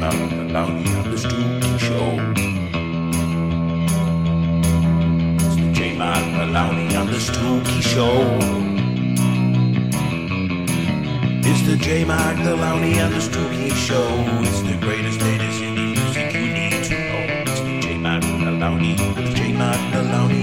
Maloney on the Stuki Show. It's the J. Maloney on the Stuki Show. It's the J. Maloney on the Stuki Show. It's the greatest, latest indie music you need to know. It's the J. Maloney, the J. Maloney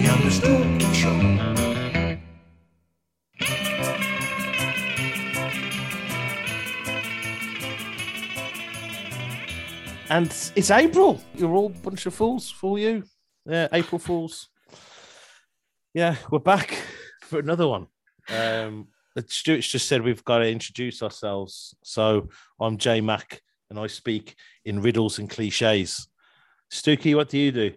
And it's April. You're all a bunch of fools. Fool you. Yeah, April Fools. Yeah, we're back for another one. Um, Stuart's just said we've got to introduce ourselves. So I'm J Mac and I speak in riddles and cliches. Stuki, what do you do?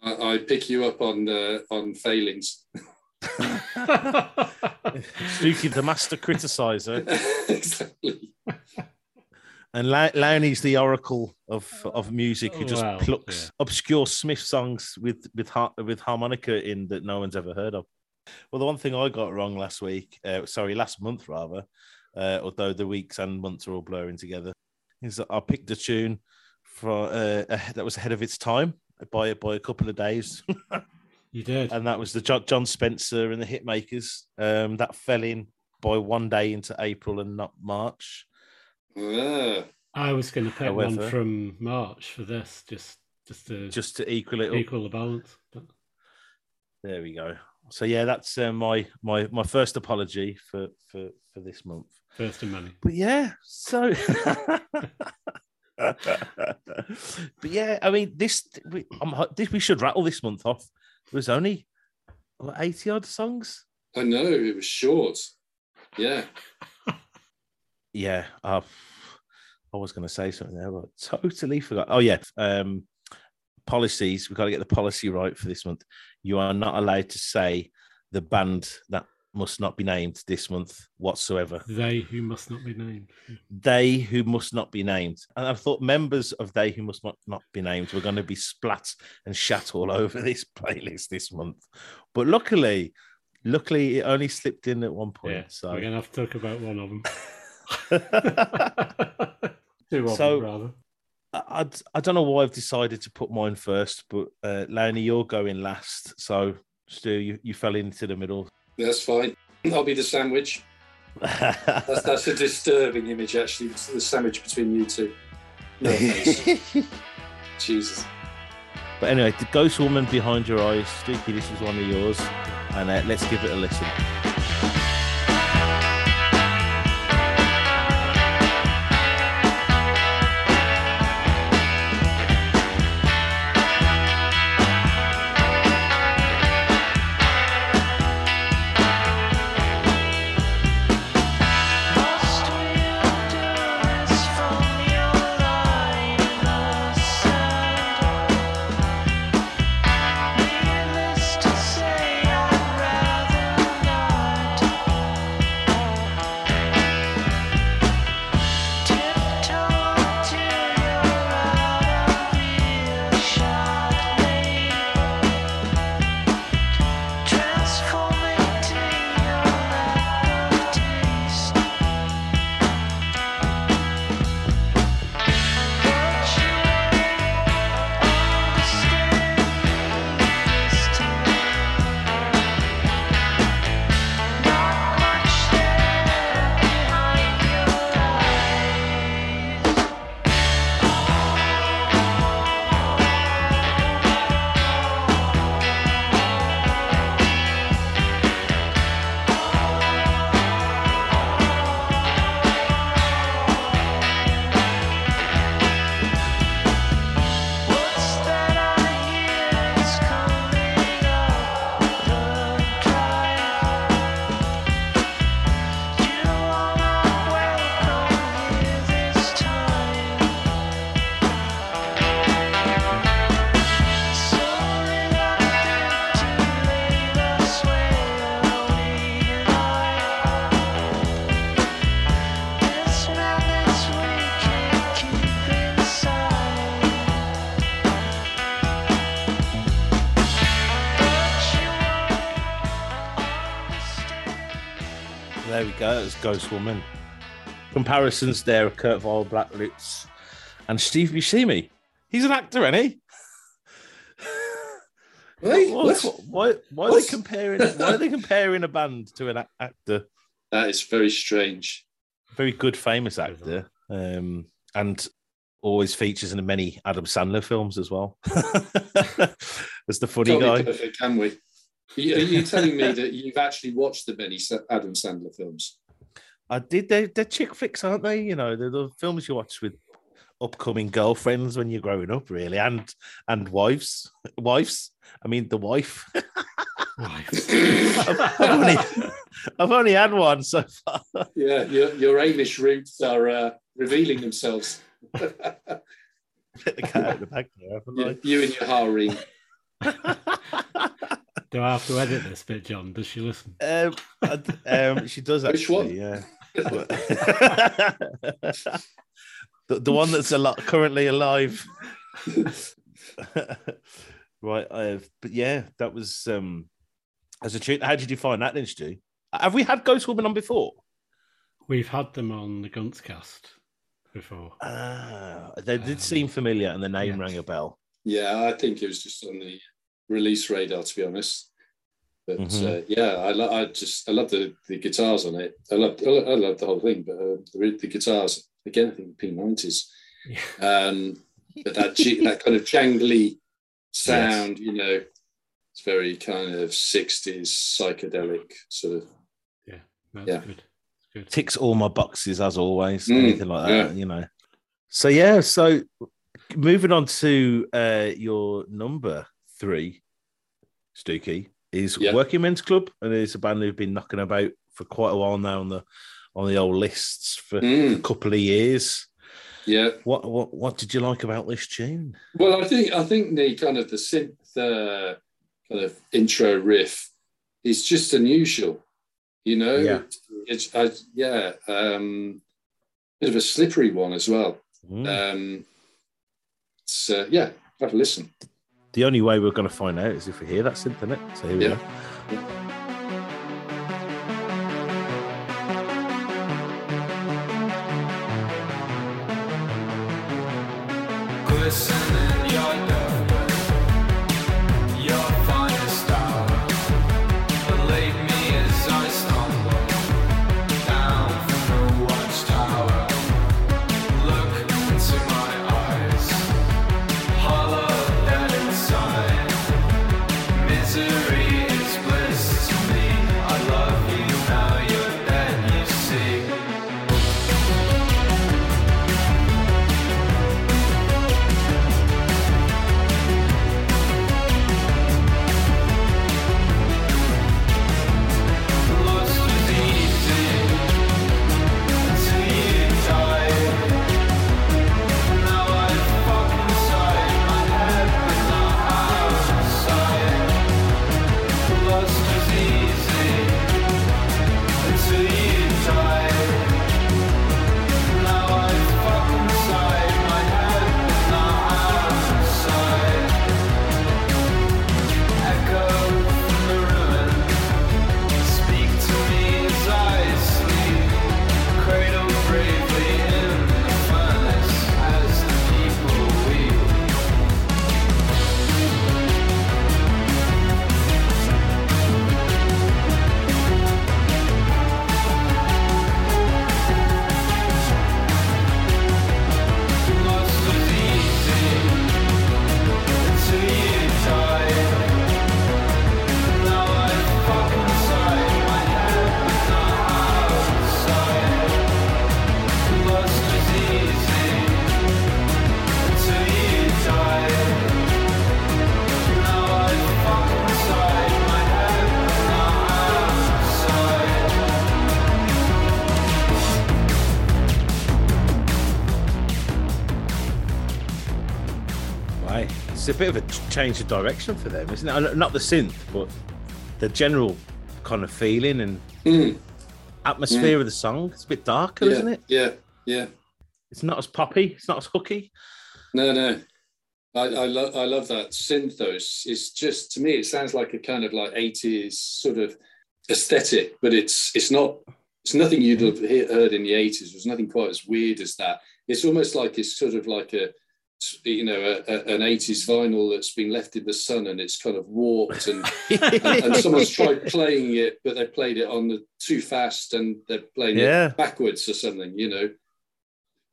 I, I pick you up on uh, on failings. Stuki, the master criticizer, exactly. And Lowney's the oracle of, of music who just Well, plucks yeah. obscure Smith songs with with with harmonica in that no one's ever heard of. Well, the one thing I got wrong last week, uh, sorry, last month rather, uh, although the weeks and months are all blurring together, is that I picked a tune for uh, that was ahead of its time by by a couple of days, You did. and that was the John, Jon Spencer and the Hitmakers. Um, that fell in by one day into April and not March. Ah, I was going to pick one from March for this, just just to Just to equal it up. equal the balance. But There we go. So yeah, that's uh, my my my first apology for for for this month. first of many. But yeah, so but yeah, I mean this we I'm, this we should rattle this month off. It was only what, 80 odd songs. I know it was short. Yeah, Yeah, uh, I was going to say something there, but totally forgot. Oh yeah, um, policies. We've got to get the policy right for this month. You are not allowed to say the band that must not be named this month whatsoever. They who must not be named. They who must not be named. And I thought members of They Who Must Not, not Be Named were going to be splat and shat all over this playlist this month. But luckily, luckily, it only slipped in at one point. Yeah, so we're going to have to talk about one of them. Two of So- rather. I, I'd- I don't know why I've decided to put mine first, but uh, Lowney, you're going last. So, Stu, you, you fell into the middle. that's fine. I'll be the sandwich. That's that's a disturbing image, actually. The sandwich between you two. No offense. Jesus. but anyway, the ghost woman behind your eyes, Stuki, this is one of yours. And uh, let's give it a listen. Ghost Woman. Comparisons there of Kurt Vile, Black Roots, And Steve Buscemi, he's an actor, he? Wait, What- what? Why? Why are they comparing? Why are they comparing a band to an ac- actor? That is very strange. Very good, famous actor, um, and always features in many Adam Sandler films as well. As the funny guy. perfect, can we? Are you, telling me that you've actually watched the many Adam Sandler films? I did. They, they're chick flicks, aren't they? You know, they're the films you watch with upcoming girlfriends when you're growing up, really, and and wives, wives. I mean, the wife. Wife. I've, I've only, I've only had one so far. Yeah, your, your Amish roots are uh, revealing themselves. Bit the cat out the bag there, haven't you, you and your harem. I? Do I have to edit this bit, John? Does she listen? um, um, she does Which actually. one? Yeah. The, the one that's a lot currently alive. right. Uh, but yeah, that was um as a tune. How did you find that then, Stu? Have we had Ghost Woman on before? We've had them on the Guntzcast before. Ah, they did Um, seem familiar, and the name yeah. rang a bell. Yeah, I think it was just on the release radar, to be honest. But Mhm. uh, yeah, I, lo- I just I love the, the guitars on it. I love I lo- I love the whole thing, but uh, the, the guitars again, I think P nineties. Yeah. Um, but that G, that kind of jangly sound, you know, it's very kind of sixties psychedelic sort of. That's Yeah. good. Good. ticks all my boxes as always. Mm, anything like that, yeah. you know. So yeah, so moving on to uh, your number three, Stooky, is Yeah. Working Men's Club, and it's a band who've been knocking about for quite a while now on the on the old lists for a Mm, couple of years. yeah. What what what did you like about this tune? Well, I think I think the kind of the synth uh, kind of intro riff is just unusual. You know, Yeah. it's I, yeah, um, bit of a slippery one as well. Mm. Um, it's uh, yeah, have a listen. The only way we're going to find out is if we hear that synth in it. So here we go. Change of direction for them, isn't it? Not the synth, but the general kind of feeling and Mm, atmosphere of the song. It's a bit darker, yeah, isn't it? Yeah, yeah. It's not as poppy. It's not as hooky. No, no. I, I love I love that synth though. It's, just to me it sounds like a kind of like 80s sort of aesthetic, but it's it's not it's nothing you'd have heard in the 80s. There's nothing quite as weird as that. It's almost like it's sort of like a, you know, a, a- an 80s vinyl that's been left in the sun and it's kind of warped and, and, and someone's tried playing it, but they played it on the too fast and they're playing Yeah. it backwards or something, you know.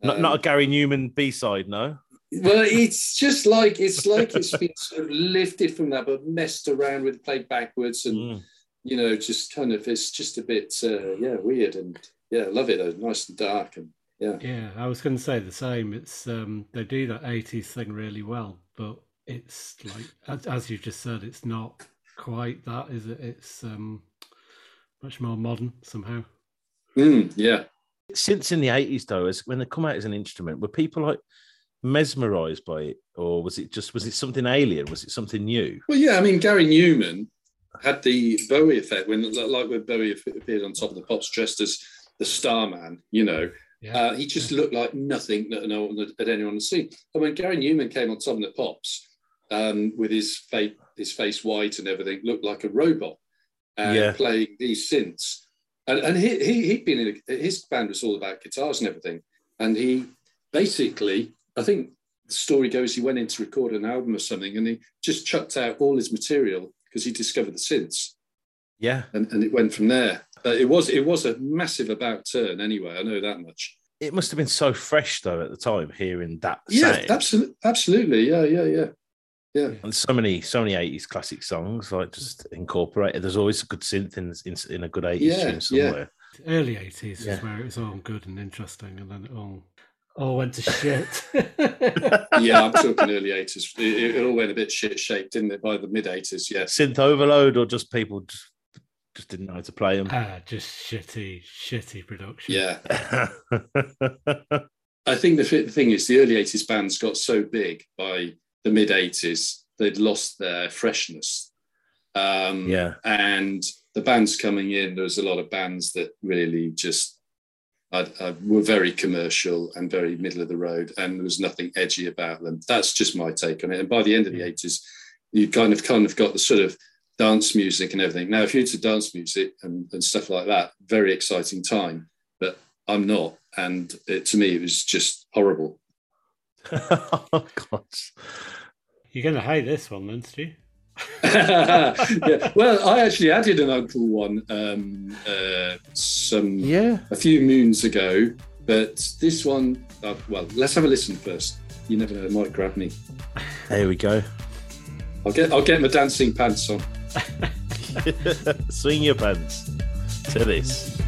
not, Um, not a Gary Numan B side, no. well, it's just like it's like it's been sort of lifted from that, but messed around with, played backwards, and Mm. you know, just kind of it's just a bit, uh, yeah, weird, and yeah, love it though, nice and dark, and yeah, Yeah, I was going to say the same. It's um, they do that '80s thing really well, but it's like as, as you just said, it's not quite that, is it? It's um, much more modern somehow. Mm, yeah. Since in the eighties, though, as when they come out as an instrument, were people like mesmerized by it, or was it just was it something alien? Was it something new? Well, yeah, I mean, Gary Numan had the Bowie effect when, like, when Bowie appeared on top of the pops dressed as the Starman, you know, Yeah, Uh, he just looked like nothing that no one had, had anyone seen. And when Gary Numan came on of the Pops um, with his face, his face white and everything, looked like a robot and Yeah. playing these synths. And, and he, he, he'd been in a, his band was all about guitars and everything. And he basically, I think the story goes, he went in to record an album or something and he just chucked out all his material because he discovered the synths Yeah, and, and it went from there. But it was it was a massive about turn anyway. I know that much. it must have been so fresh though at the time hearing that. Yeah, sound. absolutely, absolutely. Yeah, yeah, yeah, yeah. And so many, so many eighties classic songs, like just incorporated. There's always a good synth in, in, in a good eighties Yeah, tune somewhere. early '80s Yeah. is where it was all good and interesting, and then it all all went to shit. Yeah, I'm talking early eighties. It, it all went a bit shit shaped, didn't it? By the mid eighties, yes. Synth overload, or just people just, just didn't know how to play them. Ah, just shitty, shitty production. Yeah, I think the fi- thing is the early eighties bands got so big by the mid eighties they'd lost their freshness. Um, yeah, and the bands coming in, there was a lot of bands that really just I, I, were very commercial and very middle of the road, and there was nothing edgy about them. That's just my take on it. And by the end of the eighties, you kind of kind of got the sort of dance music and everything. Now, if you're into dance music and, and stuff like that, very exciting time. But I'm not, and it, to me, it was just horrible. oh, God. You're going to hate this one, then, Stu. yeah. Well, I actually added an Unkel one um, uh, some Yeah, a few moons ago, but this one, uh, well, let's have a listen first. You never know, it might grab me. there we go. I'll get I'll get my dancing pants on. Swing your pants to this.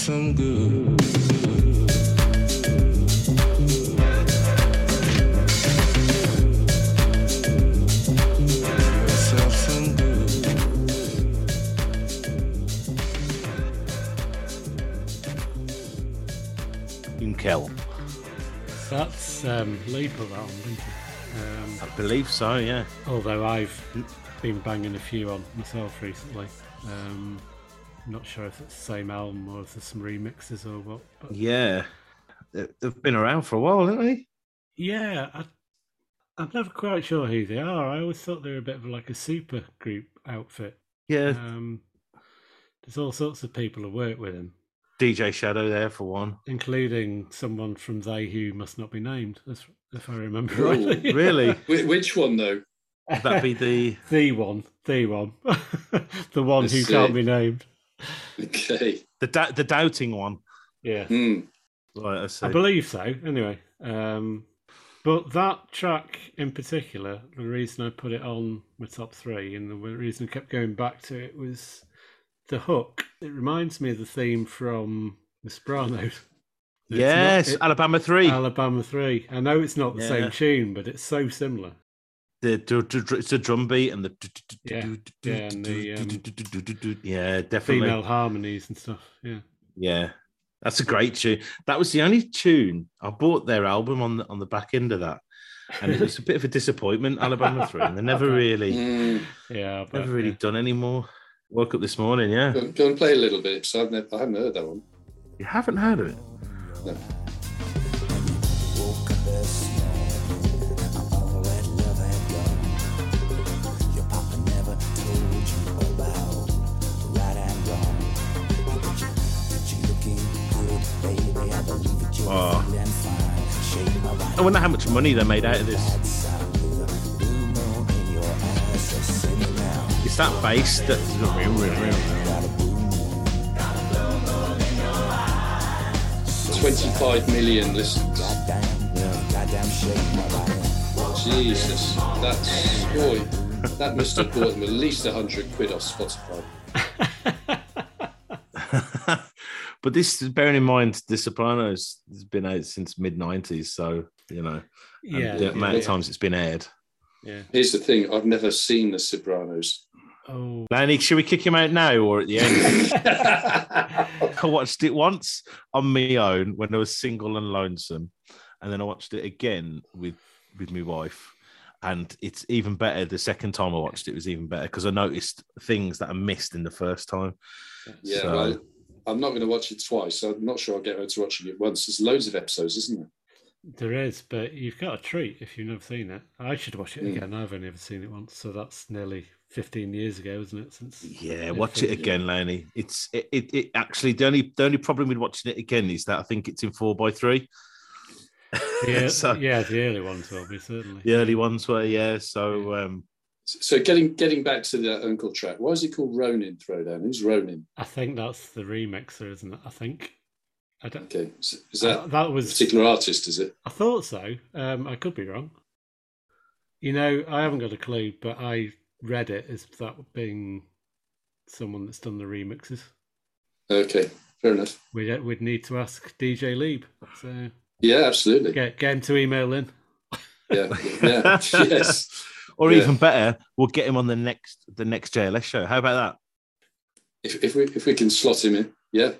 Some good. Do yourself some good. Unkel. That's um, Lee put that on, didn't he? Um, I believe so, yeah. although I've been banging a few on myself recently. Um, not sure if it's the same album or if there's some remixes or what. But Yeah. They- They've been around for a while, haven't they? yeah, I, I'm never quite sure who they are. I always thought they were a bit of like a super group outfit. Yeah. Um, there's all sorts of people who work with him, DJ Shadow there for one. including someone from They Who Must Not Be Named, if I remember Ooh, rightly. Really? Which one though? That'd that be the. the one, the one, the one I who see. can't be named. Okay. The, dou- the doubting one. Yeah. Hmm. Right, I see. I believe so. Anyway, um, but that track in particular, the reason I put it on my top three, and the reason I kept going back to it was the hook. It reminds me of the theme from The Sopranos. It's not- yes, it- Alabama 3. Alabama Three. I know it's not the Yeah. same tune, but it's so similar. The, it's a drum beat and the. Yeah, yeah, and the, um, Yeah, definitely. Female harmonies and stuff. Yeah. Yeah, that's a great tune. That was the only tune I bought their album on the on the back end of that, and it was a bit of a disappointment. Alabama Three, and they never really, Hmm. Yeah. But, never really yeah. done any more. Woke up this morning, yeah. Go, go and play a little bit. So I've never, I haven't heard that one. You haven't heard of it? No. Right I wonder how much money they made out of this. side with a blue moon in your eyes. So sing it now. It's that bass that. Got a blue moon. 25 million listens. Goddamn, goddamn shake my right. Jesus. That's boy. That must have bought them at least 100 quid off Spotify. but this, bearing in mind, The Sopranos has been out since mid '90s, so you know, Yeah. the amount of times it's been aired. Yeah. Here's the thing I've never seen The Sopranos. Oh. Lanny, should we kick him out now or at the end? I watched it once on my own when I was single and lonesome, and then I watched it again with with my wife. And it's even better the second time I watched it was even better because I noticed things that I missed in the first time. yeah, So- well, I'm not going to watch it twice. I'm not sure I'll get around to watching it once. There's loads of episodes, isn't there? There is, but you've got a treat if you've never seen it. I should watch it Mm. again. I've only ever seen it once, so that's nearly 15 years ago, isn't it? Since Yeah, watch it again, Lowney. It's it, it, it actually the only the only problem with watching it again is that I think it's in four by three. Yeah, so yeah, the early ones will be certainly. the early ones were yeah. So um, So getting getting back to the Unkel track, why is it called Ronin Throwdown? Who's Ronin? I think that's the remixer, isn't it? I think. I don't. Okay, is is that Uh, that a was. particular artist? Is it? I thought so. Um, I could be wrong. You know, I haven't got a clue, but I read it as that being someone that's done the remixes. Okay, fair enough. We'd, we'd need to ask DJ Lieb. So Yeah, absolutely. get, get him to email in. Yeah, yeah, yes. Or Yeah. even better, we'll get him on the next the next JLS show. How about that? If, if we if we can slot him in, yeah.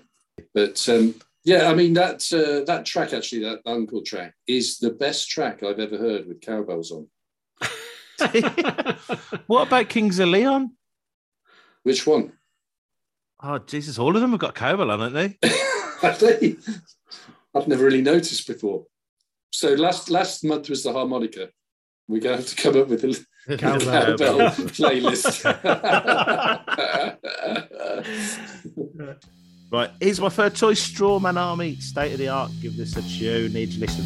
But um, yeah, I mean that uh, that track actually, that Unkel track, is the best track I've ever heard with cowbells on. what about Kings of Leon? Which one? Oh Jesus, all of them have got cowbell on, haven't they? Have they? I've never really noticed before. So last last month was the harmonica. We're going to have to come up with a Cowbell. cowbell playlist. Right, here's my third choice, Strawman Army, state of the art. Give this a tune, need to listen.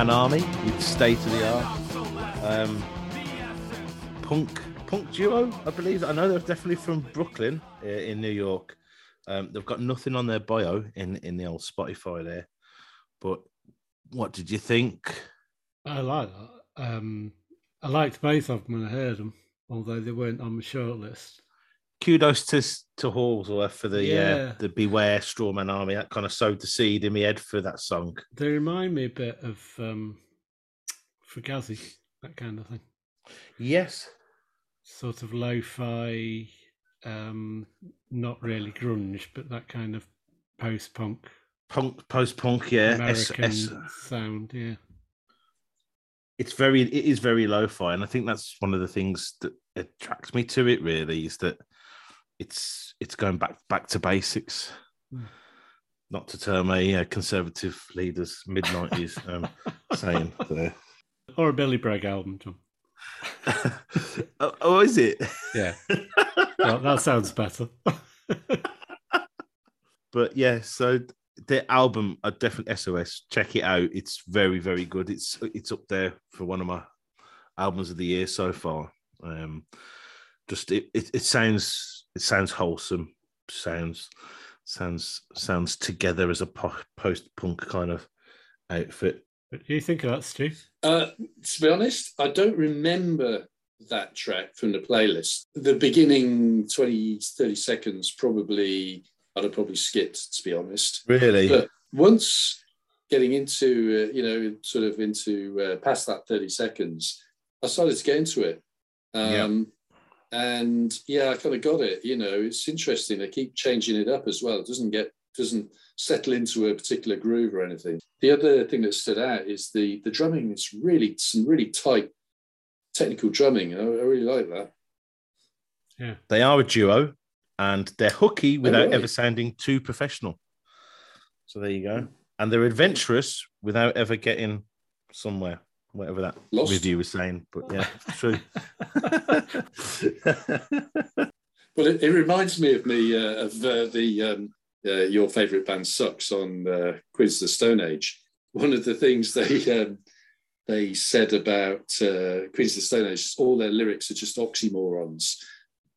Strawman Army with State of the Art. Um, punk punk duo, I believe. I know they're definitely from Brooklyn uh, in New York. Um, they've got nothing on their bio in in the old Spotify there. But what did you think? I like that. Um, I liked both of them when I heard them, although they weren't on my shortlist. Kudos to to Hallsworth for the Yeah. uh, the Beware Strawman Army. That kind of sowed the seed in my head for that song. They remind me a bit of um, Fugazi, that kind of thing. Yes, Sort of lo-fi, um, not really grunge, but that kind of post-punk punk post punk. Yeah, S- American S- sound. Yeah, it's very it is very lo-fi and i think that's one of the things that attracts me to it really is that it's it's going back back to basics. Hmm. not to term a uh, conservative leaders mid 90s um, saying there or a Billy Bragg album, John. oh, oh is it? Yeah, well, that sounds better. but yeah so the album are definitely sos check it out. It's very very good. It's it's up there for one of my albums of the year so far. Um just it, it, it sounds it sounds wholesome sounds sounds sounds together as a po- post-punk kind of outfit What do you think of that, Stu? Uh, to be honest, I don't remember that track from the playlist. The beginning 20, 30 seconds probably, I'd have probably skipped, to be honest. really But once getting into, uh, you know, sort of into uh, past that 30 seconds, I started to get into it. Um, And yeah, I kind of got it. You know, it's interesting. They keep changing it up as well. It doesn't get, doesn't settle into a particular groove or anything. The other thing that stood out is the the drumming. It's really some really tight technical drumming. I, I really like that. Yeah, they are a duo and they're hooky oh, without right. ever sounding too professional so there you go hmm. and they're adventurous without ever getting somewhere whatever that Lost. review was saying but yeah true Well, it, it reminds me of me uh, of uh, the um, uh, your favourite band sucks on uh, Queens of the Stone Age. One of the things they um, they said about uh, Queens of the Stone Age, is all their lyrics are just oxymorons.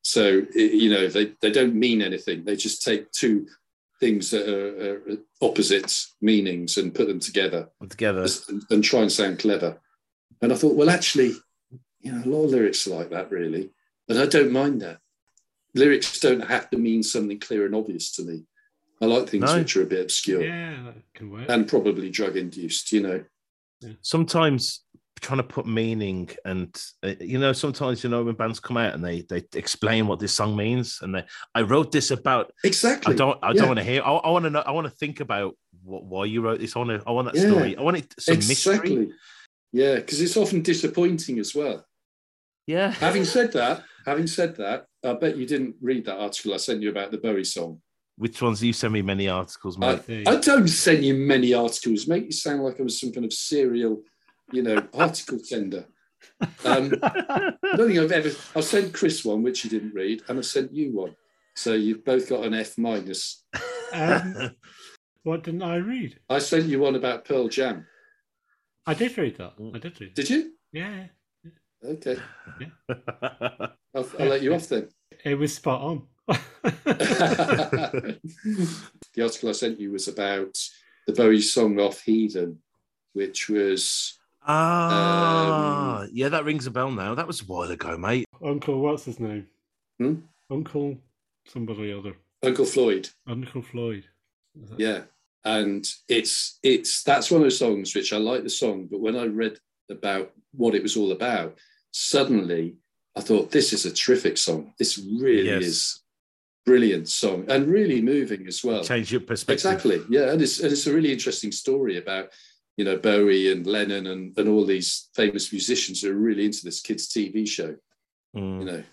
So you know they they don't mean anything. They just take two things that are, are opposite meanings and put them together together and, and try and sound clever. And I thought, well, actually, you know, a lot of lyrics are like that, really. But I don't mind that. Lyrics don't have to mean something clear and obvious to me. I like things No. which are a bit obscure yeah, that can work. and probably drug induced, you know. sometimes trying to put meaning and uh, you know sometimes you know when bands come out and they they explain what this song means and they i wrote this about Exactly. i don't i Yeah. don't want to hear i, I want to know i want to think about what, why you wrote this i want to i want that Yeah. story i want it some mystery exactly. Yeah, because it's often disappointing as well. yeah Having said that, having said that, I bet you didn't read that article I sent you about the Bowie song. which ones do you send me many articles I, mate you I don't send you many articles. Make you sound like I was some kind of serial, you know, article sender. Um, I don't think I've ever. I've sent Chris one, which he didn't read, and I sent you one. So you've both got an F minus. Um, what didn't I read? I sent you one about Pearl Jam. I did read that. I did read. Did you? Yeah, Okay, I'll, I'll let you off then. it was spot on. the article I sent you was about the Bowie song off Heathen, which was Ah, yeah, that rings a bell now. That was a while ago, mate. Uncle, what's his name? Hmm? Uncle somebody other. Uncle Floyd. Uncle Floyd. That- Yeah. And it's it's that's one of those songs which I like the song, but when I read about what it was all about, suddenly I thought this is a terrific song. This really Yes. is brilliant song and really moving as well. Change your perspective. Exactly. Yeah, and it's and it's a really interesting story about you know Bowie and Lennon and and all these famous musicians who are really into this kids' TV show. Mm. You know.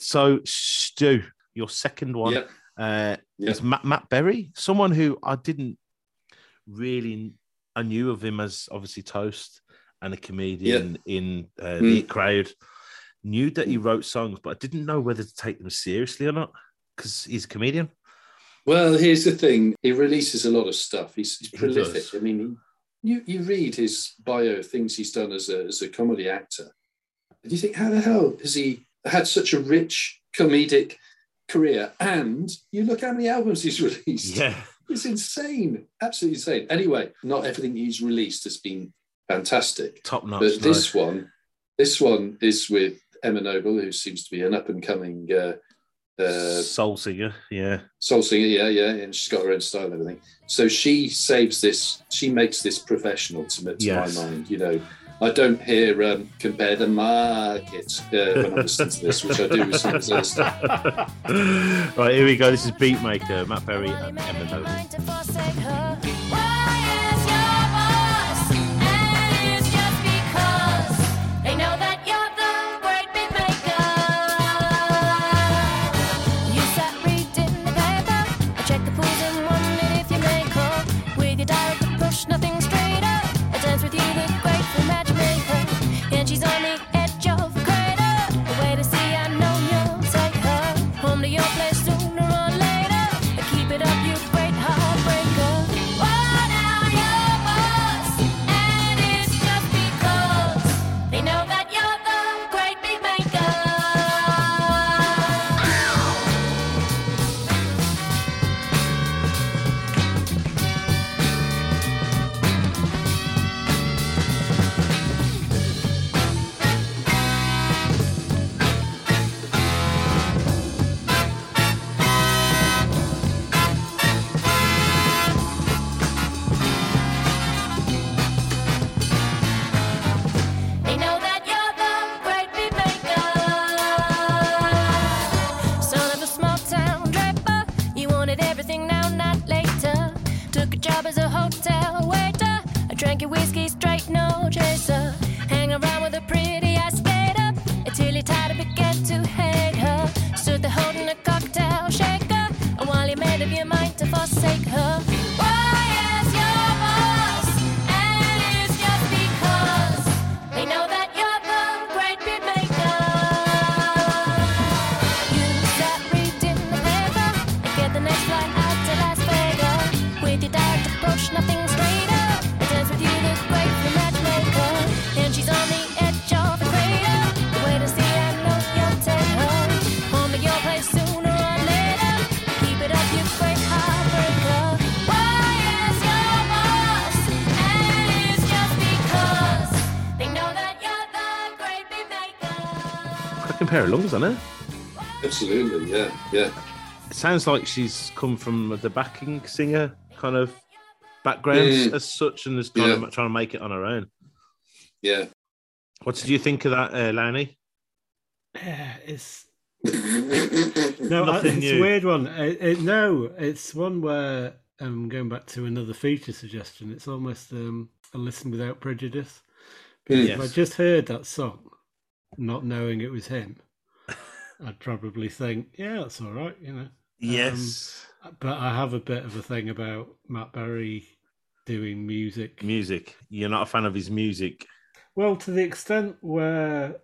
So, Stu, your second one Yeah. uh, Yeah. is Matt, Matt Berry, someone who I didn't really, I knew of him as obviously Toast and a comedian in uh, the Mm. crowd. Knew that he wrote songs, but I didn't know whether to take them seriously or not because he's a comedian. Well, here's the thing: he releases a lot of stuff. He's, he's prolific. does. I mean, he, you you read his bio, things he's done as a as a comedy actor, and you think, how the hell has he had such a rich comedic career? And you look how many albums he's released. Yeah. It's insane, absolutely insane. Anyway, not everything he's released has been fantastic, Top notch. but this one, this one is with Emma Noble, who seems to be an up and coming uh, uh, soul singer. Yeah. soul singer, yeah, yeah, and she's got her own style and everything. So she saves this, she makes this professional to, to Yes. my mind. You know, I don't hear um, compare the market uh, when I listen to this, which I do with some of his other stuff. right, here we go. This is Beatmaker, Matt Berry and Emma Noble. Cracking pair of lungs on her. Absolutely, yeah, yeah. It sounds like she's come from the backing singer kind of background Mm. as such and is kind Yeah. of trying to make it on her own. Yeah. What did you think of that, uh, Lanny? Yeah, it's yeah. no, I- Nothing it's new. a weird one. It, it, no, it's one where um, going back to another feature suggestion. It's almost um, a listen without prejudice. Because if I just heard that song, not knowing it was him, I'd probably think, yeah, that's all right, you know. Yes. But I have a bit of a thing about Matt Berry doing music. music. You're not a fan of his music. Well, to the extent where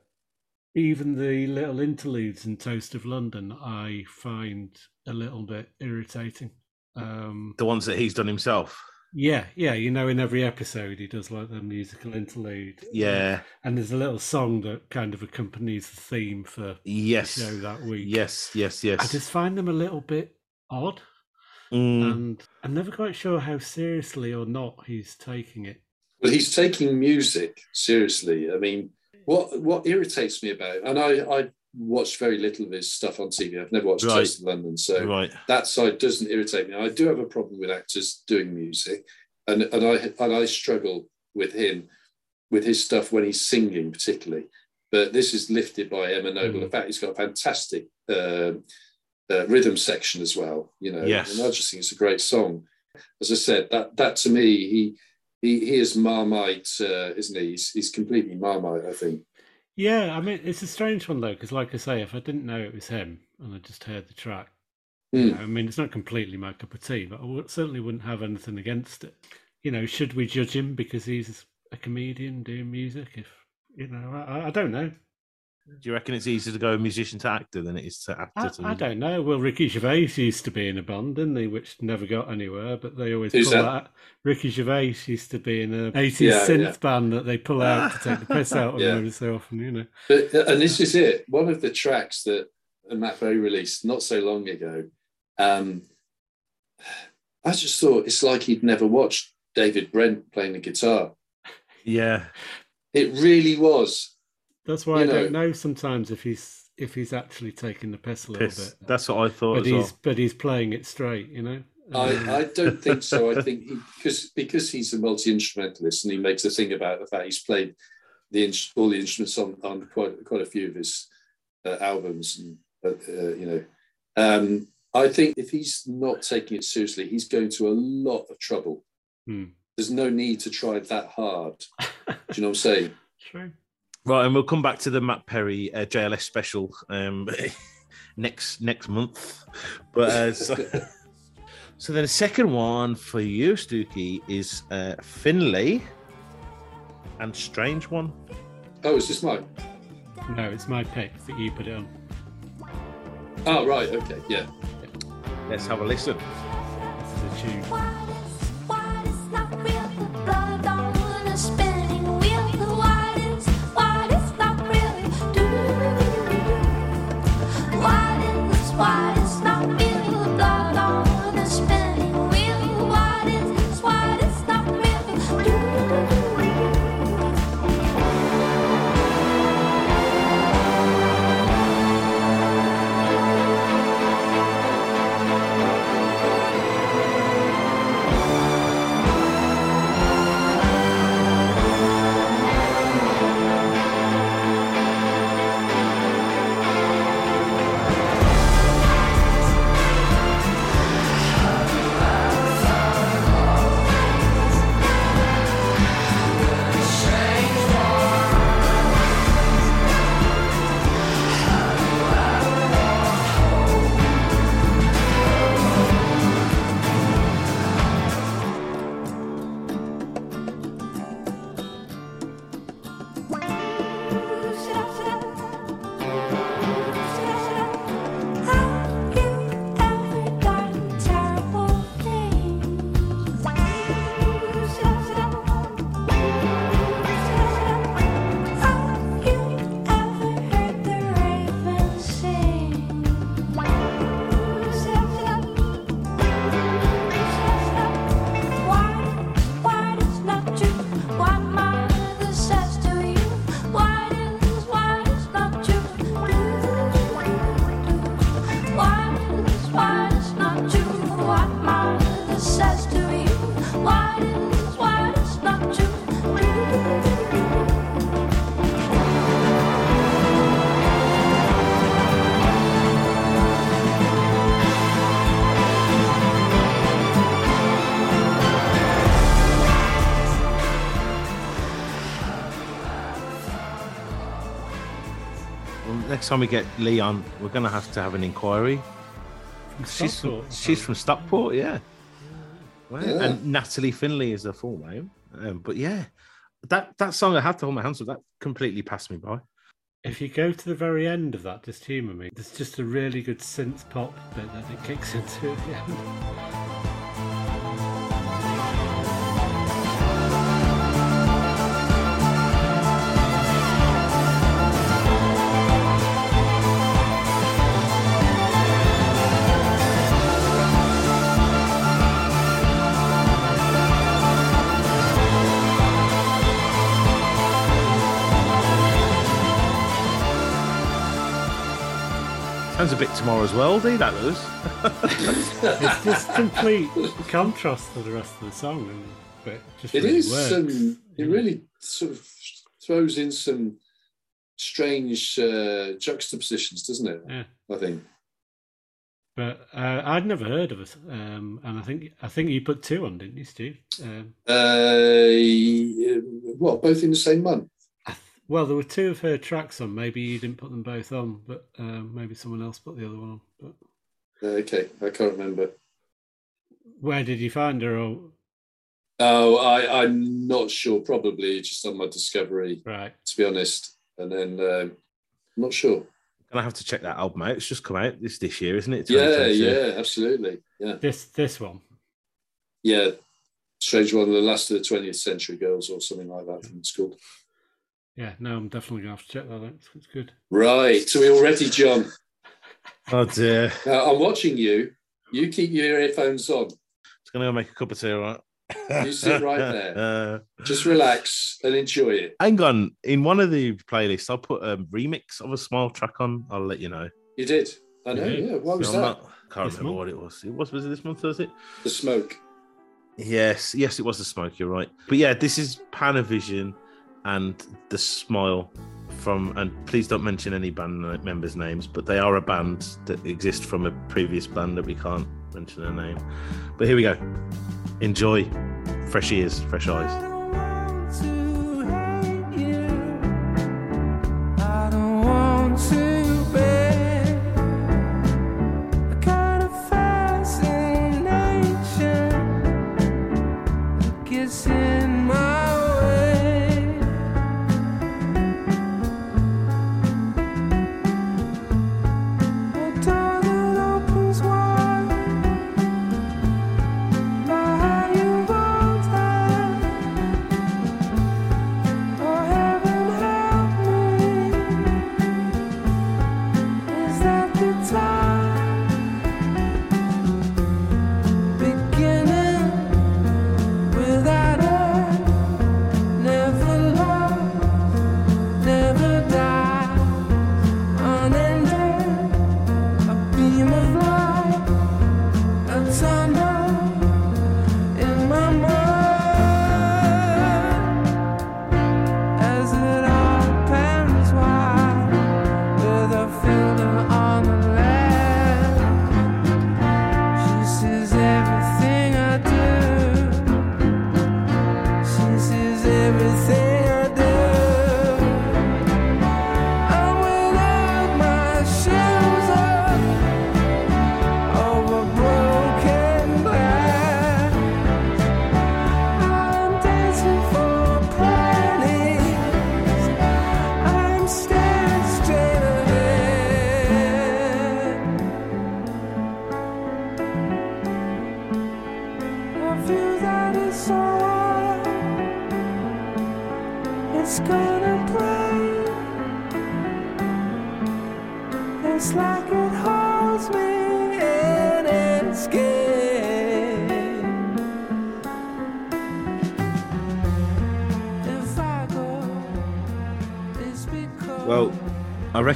even the little interludes in Toast of London, I find a little bit irritating. Um, The ones that he's done himself. Yeah, yeah, you know, in every episode he does like the musical interlude. Yeah. and there's a little song that kind of accompanies the theme for the Yes. show that week. Yes. Yes. Yes. I just find them a little bit odd, Mm. and I'm never quite sure how seriously or not he's taking it. But he's taking music seriously. I mean, what what irritates me about, and I I watched very little of his stuff on TV. I've never watched Right. Toast of London, so Right. that side doesn't irritate me. I do have a problem with actors doing music, and and I and I struggle with him with his stuff when he's singing, particularly. But this is lifted by Emma Noble. Mm. In fact, he's got a fantastic um uh, rhythm section as well. You know, Yes. and I just think it's a great song. As I said, that that to me, he he, he is Marmite, uh, isn't he? He's, he's completely Marmite, I think. Yeah, I mean, it's a strange one though, because like I say, if I didn't know it was him and I just heard the track, Hmm. you know, I mean, it's not completely my cup of tea, but I would, certainly wouldn't have anything against it. You know, should we judge him because he's a comedian doing music? If you know, I, I don't know. Do you reckon it's easier to go musician to actor than it is to actor I, to I don't know. Well, Ricky Gervais used to be in a band, didn't he? Which never got anywhere, but they always Who's pull that? out. Ricky Gervais used to be in a 80s Yeah, synth yeah. band that they pull out to take the piss out of Yeah. every so often, you know. But and this is it. One of the tracks that Matt Berry released not so long ago. Um, I just thought it's like he'd never watched David Brent playing the guitar. Yeah. It really was. That's why You I don't know- know sometimes if he's if he's actually taking the piss a little Piss. bit. That's what I thought But as he's well. but he's playing it straight, you know. I, I don't think so. I think he, because because he's a multi instrumentalist and he makes a thing about the fact he's played the all the instruments on, on quite quite a few of his uh, albums and uh, uh, you know. Um, I think if he's not taking it seriously, he's going to a lot of trouble. Hmm. There's no need to try that hard. Do you know what I'm saying? True. Right, and we'll come back to the Matt Berry uh, JLS special um, next next month. But uh, so, so then the second one for you, Stuki, is uh, Findlay and Strange One. Oh, is this mine? No, it's my pick that you put it on. Oh, right. Okay. Yeah. Let's have a listen. This is a tune. Next time we get Lee on, we're going to have to have an inquiry. She's from, Stockport. she's from Stockport, yeah. Wow. Yeah. And Natalie Findlay is her full name. Um, but yeah, that, that song I had to hold my hands up, that completely passed me by. If you go to the very end of that, just humour me. There's just a really good synth pop bit that it kicks into at the end. Sounds a bit tomorrow as well, do that does? It's just complete contrast to the rest of the song, and but it just It really is. works. Um, it really sort of throws in some strange uh, juxtapositions, doesn't it? Yeah. I think. But uh, I'd never heard of it, um, and I think I think you put two on, didn't you, Steve? Um, Uh, what? Both in the same month? I th- well, there were two of her tracks on. Maybe you didn't put them both on, but um, maybe someone else put the other one on. But Uh, okay, I can't remember. where did you find her? Or, Oh, I, I'm not sure. Probably just on my discovery, right. to be honest. And then um I'm not sure. Gonna have to check that album out. It's just come out this this year, isn't it? Yeah, yeah, absolutely. Yeah, This this one. yeah. Strange one, the last of the 20th century girls, or something like that. I think it's called. Yeah, no, I'm definitely gonna have to check that out. It's, it's good. Right. So we all ready, John? Oh dear. Now I'm watching you. You keep your earphones on. It's gonna go make a cup of tea, all right? You sit right there. Uh, Just relax and enjoy it. hang on. In one of the playlists, I'll put a remix of a smile track on. I'll let you know. You did. I know. Yeah. Yeah. What was I'm that? not- can't This remember month? what it was. It was was it this month? Was it? The smoke. Yes, yes, it was the smoke. You're right. But yeah, this is Panavision and the Smile from. And please don't mention any band members' names, but they are a band that exist from a previous band that we can't mention their name. But here we go. Enjoy. Fresh ears, fresh eyes.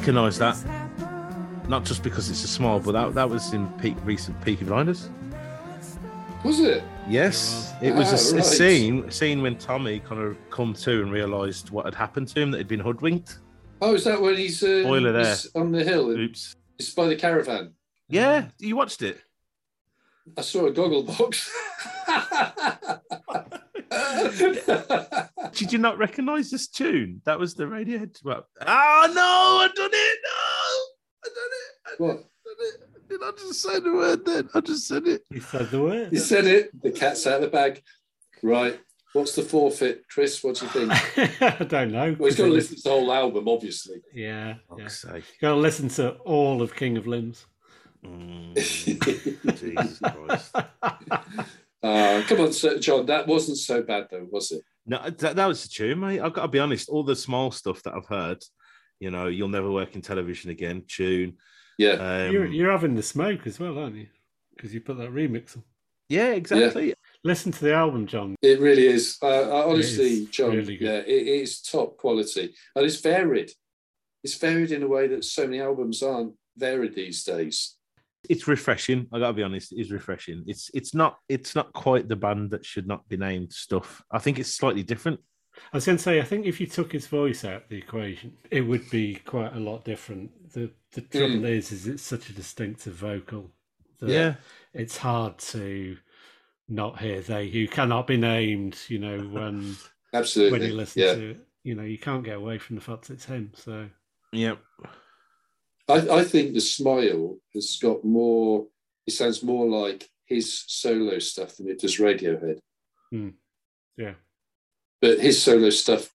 Recognise that not just because it's a smile, but that, that was in peak recent Peaky Blinders. Was it? Yes, it was a, Ah, a right. scene a scene when Tommy kind of come to and realised what had happened to him that he'd been hoodwinked. Oh, is that when he's uh, Spoiler there. he's on the hill? Oops. It's by the caravan. Yeah, you watched it. I saw a goggle box. Did you not recognise this tune? That was the Radiohead. Well, oh no, I done it. No, I done it. I what? done it. Did I just say the word then? I just said it. You said the word. You said it. The cat's out of the bag. Right. What's the forfeit, Chris? What do you think? I don't know. Well, he's got to listen to the whole album, obviously. Yeah, yeah. Fuck's sake. Got to listen to all of King of Limbs. Mm, Jesus Christ. Uh, come on, Sir John. That wasn't so bad, though, was it? No, that, that was the tune, mate. I've got to be honest. All the small stuff that I've heard, you know, you'll never work in television again. Tune. Yeah. Um, you're, you're having the smoke as well, aren't you? Because you put that remix on. yeah, exactly. Listen to the album, John. It really is. Uh, uh, honestly, is John, really good. yeah, it is top quality. And it's varied. It's varied in a way that so many albums aren't varied these days. It's refreshing. I gotta be honest. It is refreshing. It's it's not it's not quite the band that should not be named stuff. I think it's slightly different. I was going to say, I think if you took his voice out of the equation, it would be quite a lot different. The the hmm. trouble is, is it's such a distinctive vocal. that Yeah. it's hard to not hear they who cannot be named. You know, when Absolutely. when you listen yeah. to it, you know, you can't get away from the fact it's him. So Yeah. I, I think the smile has got more. It sounds more like his solo stuff than it does Radiohead. yeah, But his solo stuff,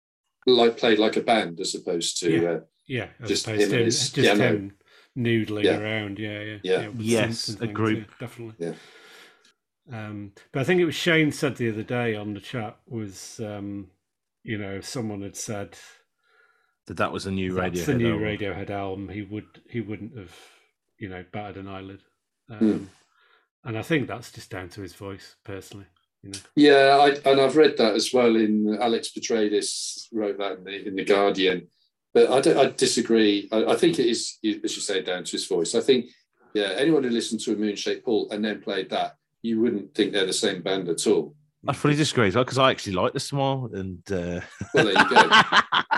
like played like a band as opposed to. Yeah. Uh, yeah, Just him and him, his just piano. him noodling Yeah. around. Yeah, yeah, Yeah. with Yes, a group. yeah, definitely. Yeah. Um, but I think it was Shane said the other day on the chat was, um, you know, someone had said That that was a new radio. that's radio. the new Radiohead album. He would he wouldn't have, you know, batted an eyelid. Um, And I think that's just down to his voice, personally. You know, yeah, I, and I've read that as well. In Alex Petridis wrote that in the, in the Guardian, but I, don't, I disagree. I, I think it is, as you say, down to his voice. I think, yeah, anyone who listened to a Moon Shaped Pool and then played that, you wouldn't think they're the same band at all. I fully disagree as well because I actually like the smile and uh... Well, there you go.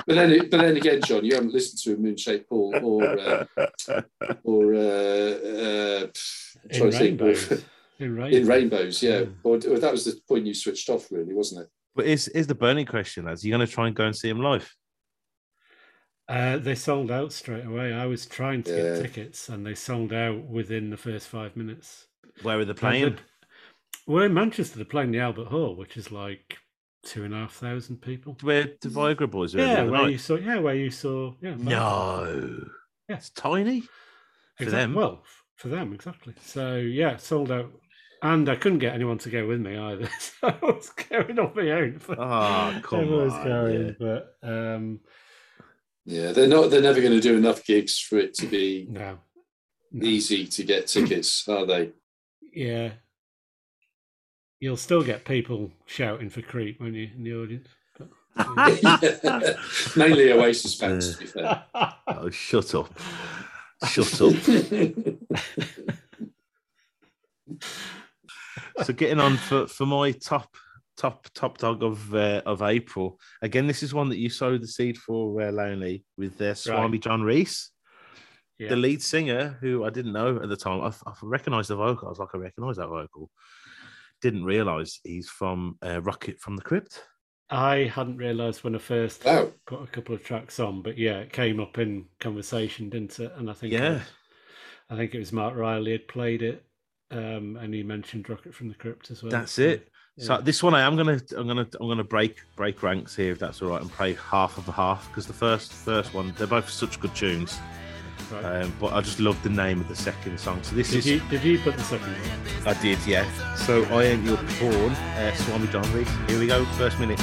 But then, but then again, John, you haven't listened to a Moon Shaped Pool or uh, or uh, uh, in trying think rainbows, in rainbows, in rainbows, yeah. Yeah. Or, or that was the point you switched off, really, wasn't it? But is is the burning question, lads? Are you going to try and go and see him live? Uh, they sold out straight away. I was trying to Yeah. get tickets, and they sold out within the first five minutes. Where are they And playing? The- Well, in Manchester, they're playing the Albert Hall, which is like two and a half thousand people. Where the Viagra boys? were the Yeah, where night? you saw. Yeah, where you saw. Yeah, No, Yeah. it's tiny for Exact- them. Well, for them, exactly. So yeah, sold out, and I couldn't get anyone to go with me either. So I was going on my own. but Oh, come everyone was on, going, yeah. but um, Yeah, they're not. They're never going to do enough gigs for it to be no, no. easy to get tickets, are they? yeah. You'll still get people shouting for creep when you in the audience. But, Mainly Oasis fans, to be fair. Oh, shut up, shut up. so getting on for, for my top top top dog of uh, of April. Again, this is one that you sowed the seed for, uh, Lowney, with uh, Swami John Reis, yeah. the lead singer, who I didn't know at the time. I, I recognised the vocal. I was like, I recognise that vocal. Didn't realise he's from uh, Rocket from the Crypt. I hadn't realised when I first Wow. put a couple of tracks on, but yeah, it came up in conversation, didn't it? And I think, Yeah. was- I think it was Mark Riley had played it, um, and he mentioned Rocket from the Crypt as well. That's so, it. So yeah. this one I am gonna I'm gonna I'm gonna break break ranks here if that's all right and play half of a half because the first first one they're both such good tunes. Right. Um, but I just love the name of the second song. So this did is you did you put the second one? I did, yeah. So I ain't your pawn, uh, Swami Reis. Here we go, first minute.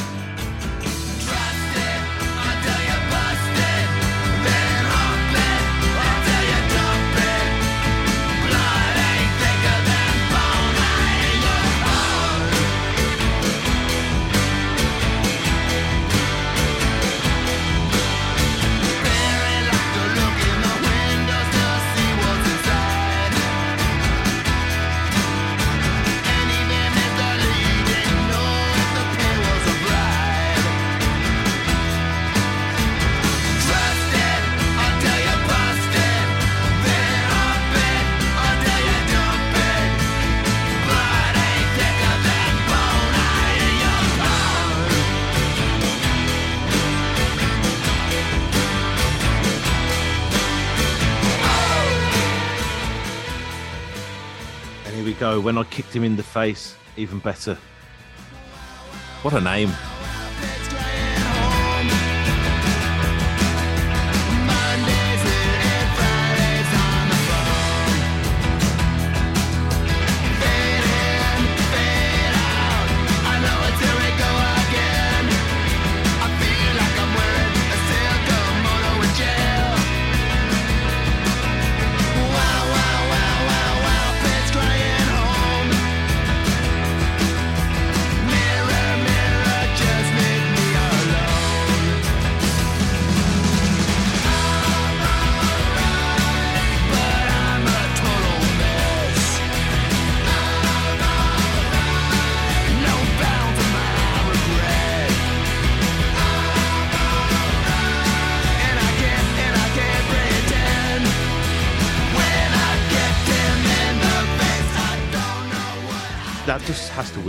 I kicked him in the face, even better. What a name.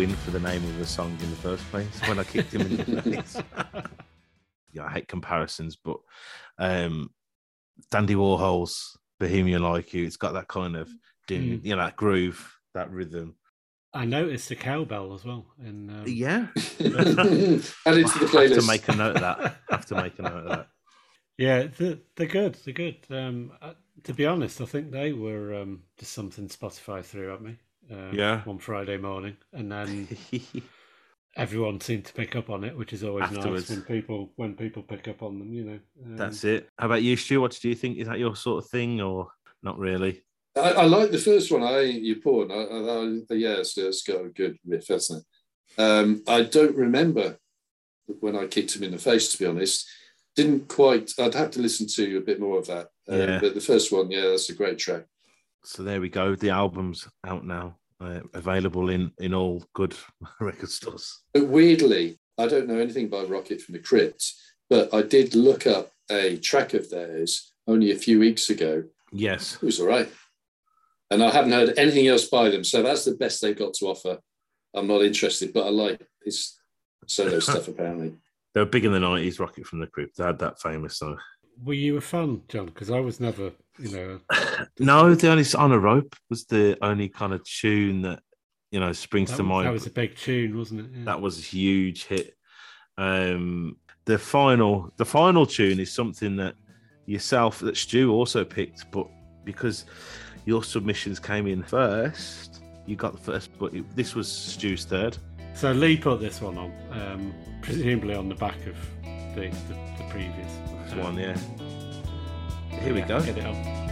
Just has to win for the name of the song in the first place. When I kicked him in the face. yeah, I hate comparisons, but um, Dandy Warhol's Bohemian Like You, it's got that kind of, ding, Mm. you know, that groove, that rhythm. I noticed a cowbell as well. In um, Yeah, Add it to the I have playlist. to make a note of that. I have to make a note of that. Yeah, they're, they're good. They're good. Um, uh, to be honest, I think they were um, just something Spotify threw at me. Um, Yeah. One Friday morning, and then everyone seemed to pick up on it, which is always Afterwards. nice when people when people pick up on them. You know. Um, That's it. How about you, Stu? What do you think? Is that your sort of thing, or not really? I, I like the first one. I you porn. I, I, I, yeah, it's, it's got a good riff, hasn't it? Um, I don't remember when I kicked him in the face. To be honest, didn't quite. I'd have to listen to a bit more of that. Um, Yeah. But the first one, yeah, that's a great track. So there we go. The album's out now, uh, available in in all good record stores. But weirdly, I don't know anything by Rocket from the Crypt, but I did look up a track of theirs only a few weeks ago. Yes, It was all right. And I haven't heard anything else by them. So that's the best they've got to offer. I'm not interested, but I like his solo stuff apparently. they were big in the nineties. Rocket from the Crypt. They had that famous song. Were you a fan, John? Because I was never, you know. No, the only on a rope was the only kind of tune that you know springs That, to mind. that was a big tune, wasn't it? Yeah. that was a huge hit. Um, the final, the final tune is something that yourself, that Stu also picked, but because your submissions came in first, you got the first. But it, this was Stu's third. So Lee put this one on, um, presumably on the back of the the, the previous one, yeah. Here we yeah, go.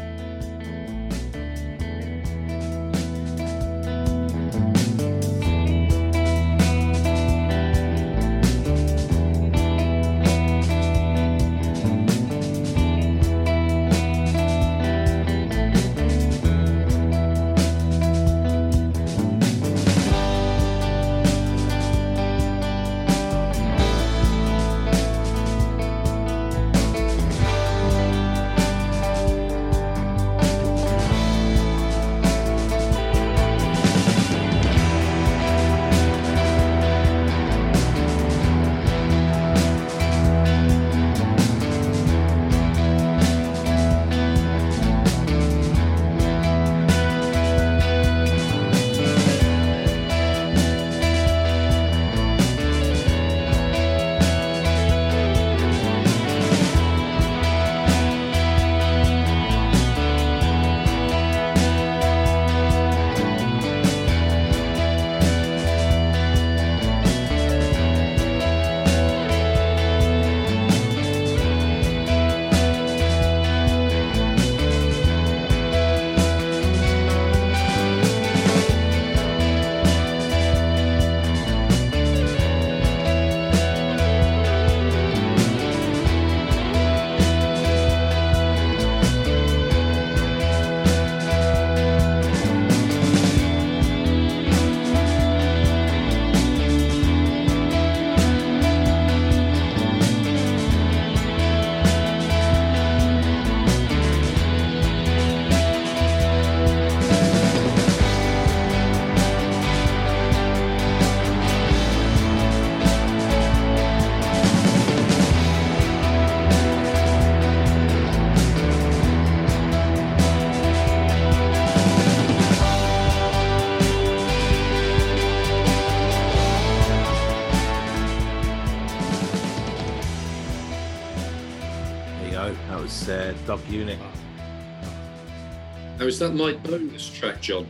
Now, is that my bonus track, John?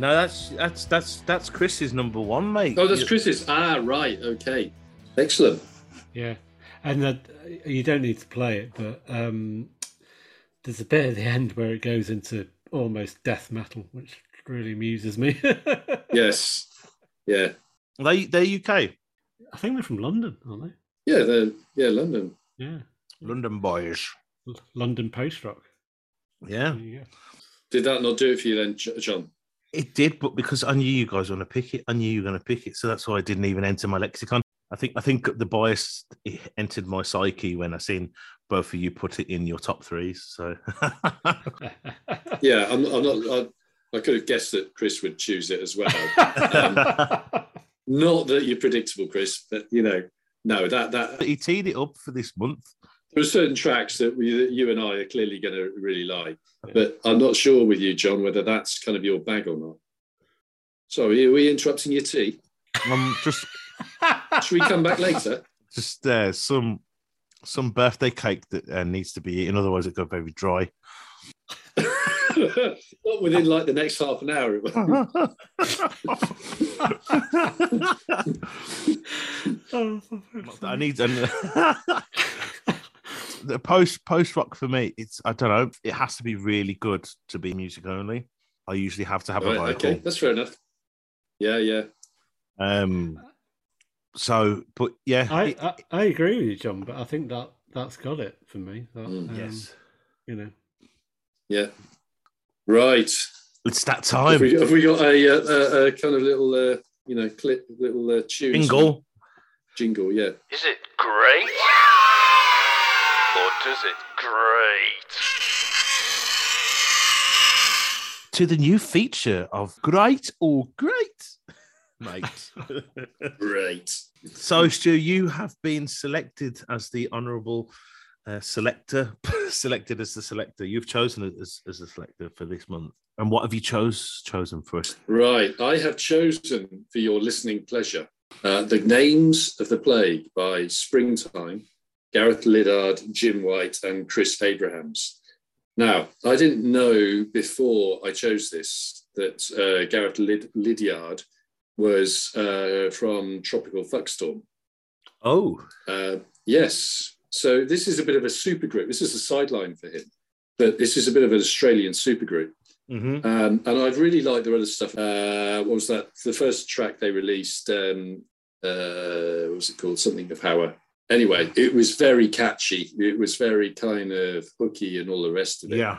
No, that's that's that's that's Chris's number one, mate. Oh, that's Chris's. Ah, right. Okay. Excellent. Yeah, and that you don't need to play it, but um, there's a bit at the end where it goes into almost death metal, which really amuses me. Yes. Yeah. They they're UK, I think they're from London, aren't they? Yeah. The yeah London. Yeah, London boys. L- London post rock. Yeah, There. Did that not do it for you then, John? it did, but because I knew you guys were going to pick it, I knew you were going to pick it, so that's why I didn't even enter my lexicon. I think I think the bias entered my psyche when I seen both of you put it in your top threes. So Yeah. I'm. I'm not. I, I could have guessed that Chris would choose it as well. Um, not that you're predictable, Chris, but you know, no, that that he teed it up for this month. There are certain tracks that, we, that you and I are clearly going to really like, Yeah. but I'm not sure with you, John, whether that's kind of your bag or not. Sorry, are we interrupting your tea? Um, just Should we come back later? just uh, some some birthday cake that uh, needs to be eaten, otherwise it go very dry. not within like the next half an hour. it. I need the post post rock for me. It's I don't know. It has to be really good to be music only. I usually have to have a Right, vocal. okay, that's fair enough. Yeah, yeah. Um. So, but yeah, I, it- I I agree with you, John, but I think that that's got it for me. That, Mm. um, yes, you know. Yeah. Right. it's that Have time. we, have we got a, uh, a, a kind of little, uh, you know, clip, little uh, tune? Jingle. Jingle, yeah. Is it great? Or does it great? to the new feature of Great or Great, mate. Great. so, Stu, you have been selected as the honourable uh, selector, selected as the selector. You've chosen as, as the selector for this month. And what have you chose chosen for us? Right. I have chosen for your listening pleasure uh, The Names of the Plague by Springtime, Gareth Liddiard, Jim White, and Chris Abrahams. Now, I didn't know before I chose this that uh, Gareth Lid- Liddiard was uh, from Tropical Fuckstorm. Oh, Uh, yes. So this is a bit of a supergroup. This is a sideline for him, but this is a bit of an Australian supergroup. mhm. Um, and I've really liked their other stuff. Uh, what was that? The first track they released, um, uh, what was it called? Something of Power. Anyway, it was very catchy. It was very kind of hooky and all the rest of it. yeah.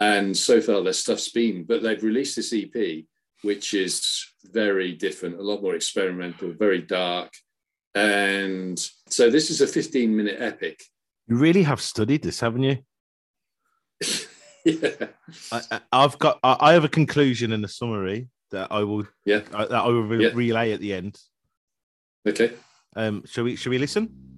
And so far, their stuff's been, but they've released this EP, which is very different, a lot more experimental, very dark. And so this is a 15 minute epic. You really have studied this, haven't you? yeah. I, I've got. I, I have a conclusion and a summary that I will. Yeah. I, that I will re- Yeah. relay at the end. Okay. Um, shall we? Shall we listen?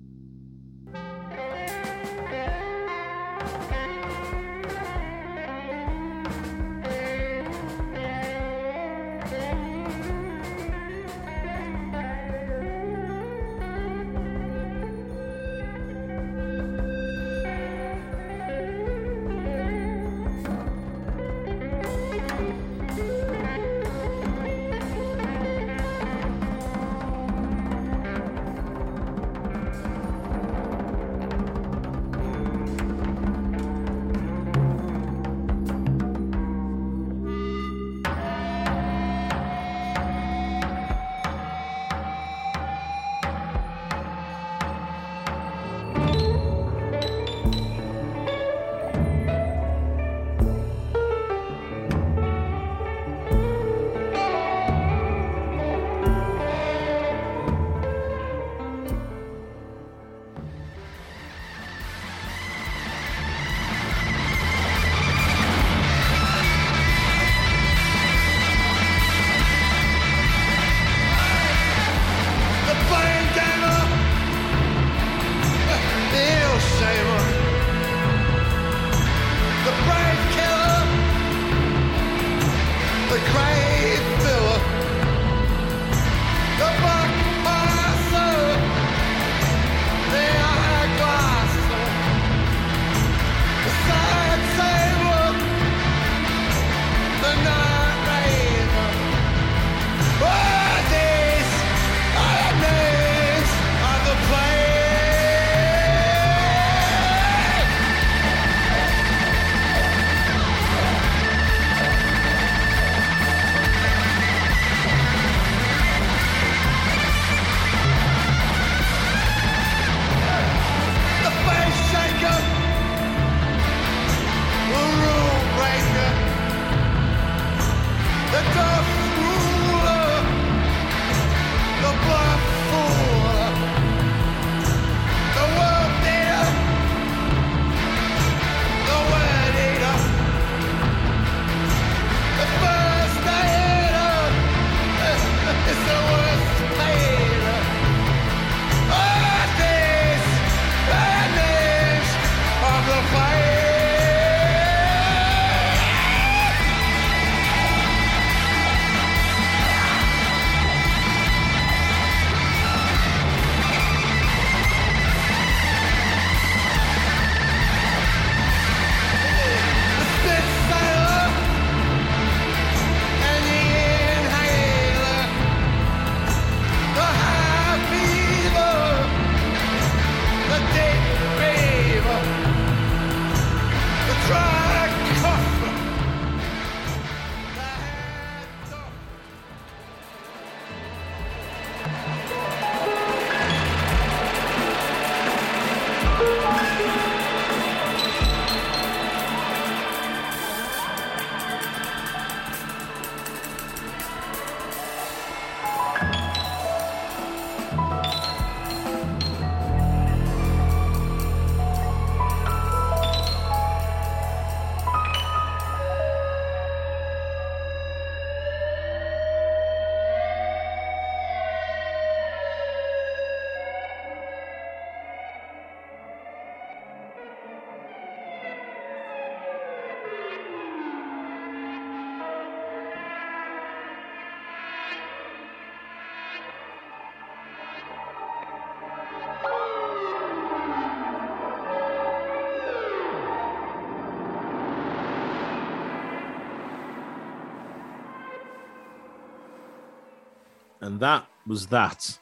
And that was that.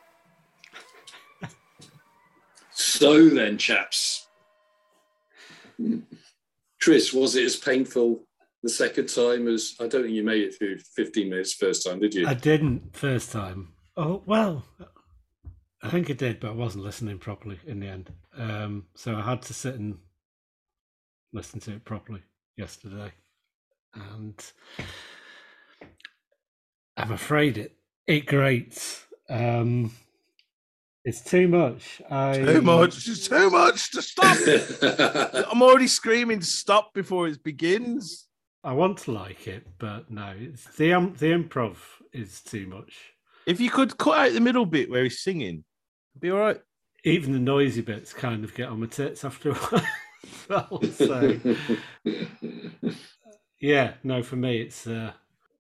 So then, chaps, Chris, was it as painful the second time as I don't think you made it through 15 minutes first time, did you? I didn't first time. Oh well, I think I did, but I wasn't listening properly in the end. Um, so I had to sit and listen to it properly yesterday, and I'm afraid it it grates. Um, it's too much. I, Too much. It's too much to stop. I'm already screaming stop before it begins. I want to like it, but no, it's the um, the improv is too much. If you could cut out the middle bit where he's singing, it'd be all right. Even the noisy bits kind of get on my tits after a while. Well, so yeah, no, for me it's uh,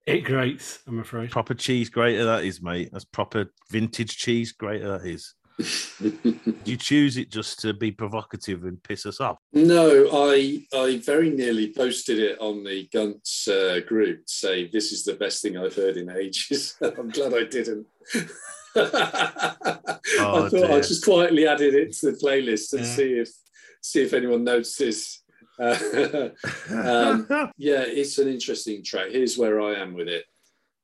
it grates. I'm afraid. Proper cheese grater that is, mate. That's proper vintage cheese grater that is. You choose it just to be provocative and piss us off. no, I I very nearly posted it on the Guntz uh, group to say this is the best thing I've heard in ages. I'm glad I didn't. oh, I thought dear. I just quietly added it to the playlist and Yeah. see if see if anyone notices. Uh, um, yeah, it's an interesting track. Here's where I am with it.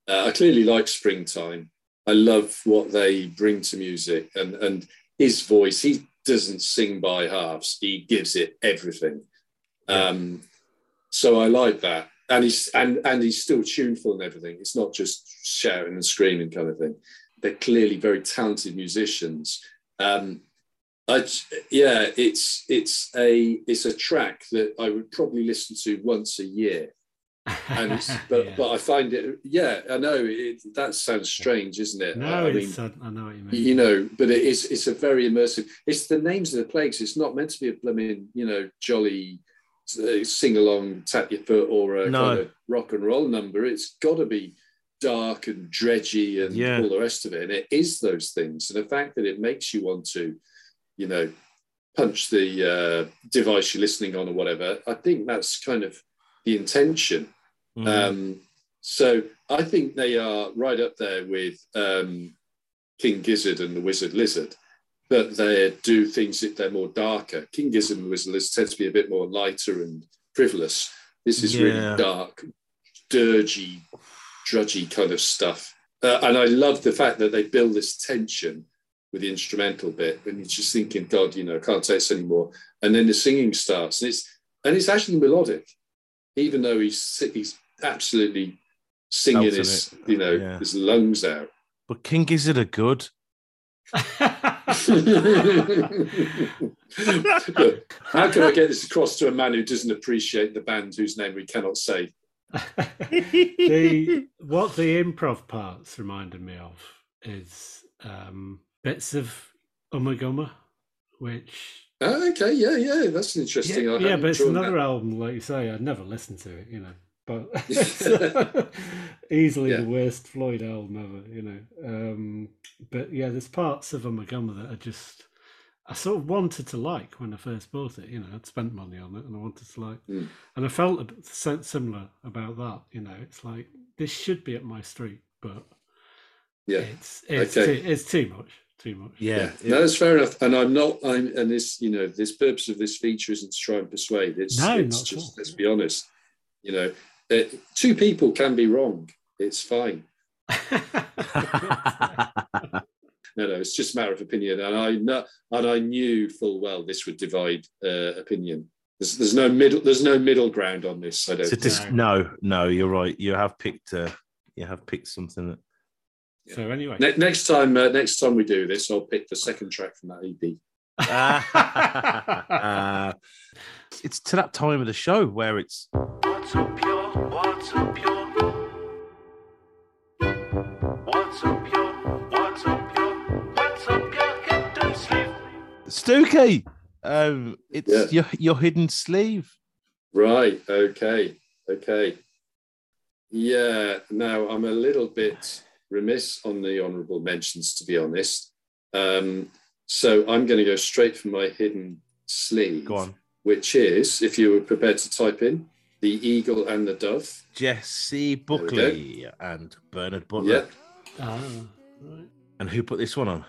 Uh, I clearly like Springtime. I love what they bring to music and and his voice. He doesn't sing by halves. He gives it everything. Um, so I like that, and he's and and he's still tuneful and everything. It's not just shouting and screaming kind of thing. They're clearly very talented musicians. Um, I, yeah, it's it's a it's a track that I would probably listen to once a year and it's, but Yeah. but I find it yeah I know it, that sounds strange isn't it no, I mean it's, I, I know what you mean. you know but it is it's a very immersive it's the names of the plagues it's not meant to be a blooming you know jolly uh, sing along tap your foot or a No. kind of rock and roll number it's got to be dark and dredgy and Yeah. all the rest of it and it is those things and the fact that it makes you want to you know punch the uh, device you're listening on or whatever I think that's kind of the intention Mm. um, so I think they are right up there with um, King Gizzard and the Wizard Lizard, but they do things that they're more darker. King Gizzard and the Wizard Lizard tends to be a bit more lighter and frivolous. This is Yeah. really dark, dirgy, drudgy kind of stuff. Uh, and I love the fact that they build this tension with the instrumental bit, and you're just thinking, God, you know, I can't take this anymore. And then the singing starts, and it's and it's actually melodic, even though he's he's absolutely singing Belting his it. you know Yeah. his lungs out. But King Gizzard are good. Look, how can I get this across to a man who doesn't appreciate the band whose name we cannot say? the what the improv parts reminded me of is um, bits of Ummagumma, which Oh, okay, yeah, yeah, that's an interesting. yeah, yeah but it's another that. album, like you say. I'd never listened to it, you know, but easily Yeah. the worst Floyd album ever, you know. Um, but yeah, there's parts of Ummagumma that I just I sort of wanted to like when I first bought it. You know, I'd spent money on it and I wanted to like, Mm. and I felt a bit similar about that. You know, it's like this should be at my street, but Yeah, it's it's Okay. too, it's too much, too much. Yeah. yeah, no, that's fair enough. And I'm not. I'm and this, you know, this purpose of this feature isn't to try and persuade. It's, No, it's not at just all. let's be honest. You know, uh, two people can be wrong. It's fine. No, no, it's just a matter of opinion, and I know, and I knew full well this would divide uh, opinion. There's, there's no middle, there's no middle ground on this. I don't. So think. this, no, no, you're right. You have picked. Uh, you have picked something that. So anyway, Ne- next time, uh, next time we do this, I'll pick the second track from that EP. uh, it's to that time of the show where it's What's up, yo? What's up, yo? What's up, yo? What's up, yo? What's up, yo? Get the. Stuki. Um, it's Yeah. your your hidden sleeve. Right. Okay. Okay. Yeah. Now I'm a little bit remiss on the honourable mentions, to be honest. Um, so I'm going to go straight for my hidden sleeve. Go on, Which is, if you were prepared to type in, the eagle and the dove. Jessie. Buckley and Bernard Butler. Yeah. Ah, And who put this one on?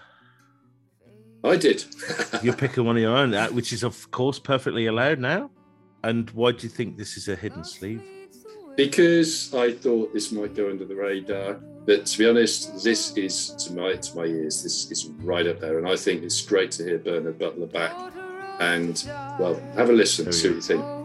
I did. You're picking one of your own, uh, which is of course perfectly allowed now. And why do you think this is a hidden sleeve? Because I thought this might go under the radar. But to be honest, this is to my to my ears, this is right up there, and I think it's great to hear Bernard Butler back. And well, have a listen, see what you think.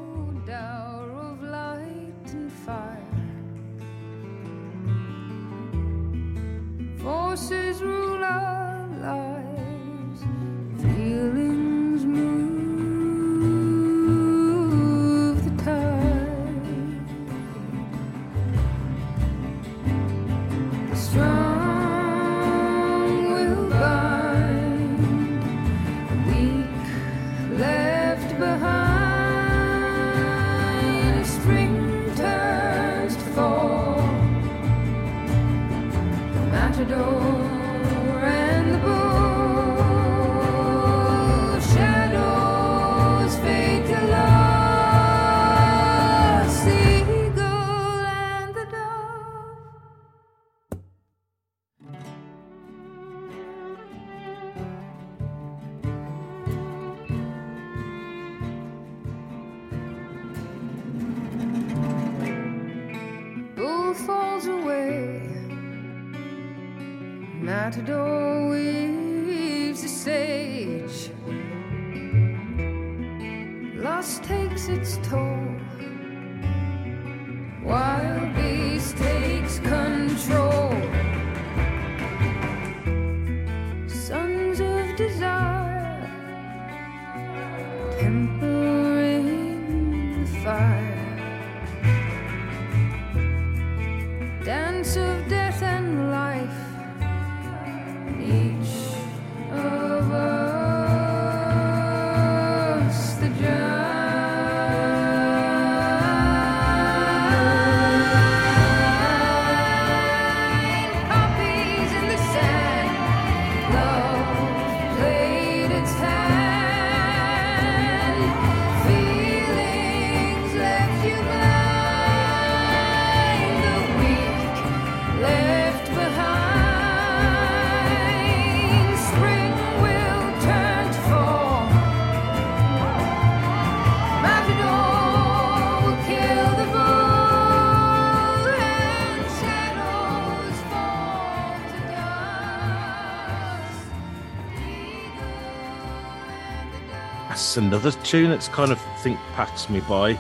Another tune that's kind of think passed me by.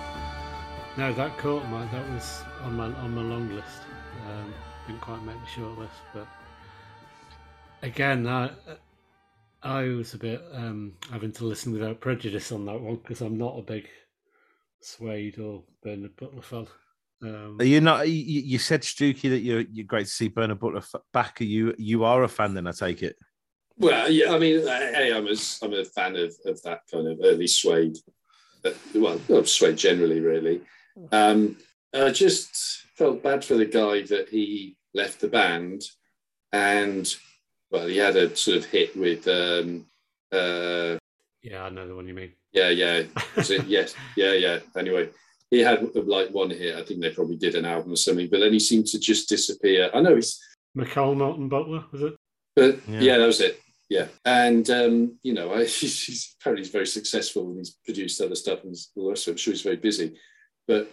No, that caught my. That was on my on my long list. Um, didn't quite make the short list, but again, I I was a bit um, having to listen without prejudice on that one because I'm not a big Suede or Bernard Butler fan. Um, Are you not? You, you said Stuki that you're you're great to see Bernard Butler f- back. Are you you are a fan? Then I take it. Well, yeah, I mean, uh, hey, I'm a, I'm a fan of, of that kind of early suede, uh, well, of suede generally, really. Um, I just felt bad for the guy that he left the band, and well, he had a sort of hit with, um, uh, yeah, I know the one you mean. yeah, yeah, was it? yes, yeah, yeah. Anyway, he had like one hit. I think they probably did an album or something, but then he seemed to just disappear. I know he's McAlmont and Butler was it? but Yeah. yeah. that was it. Yeah, and um, you know, I, he's, he's apparently he's very successful and he's produced other stuff and all the rest of it. I'm sure he's very busy, but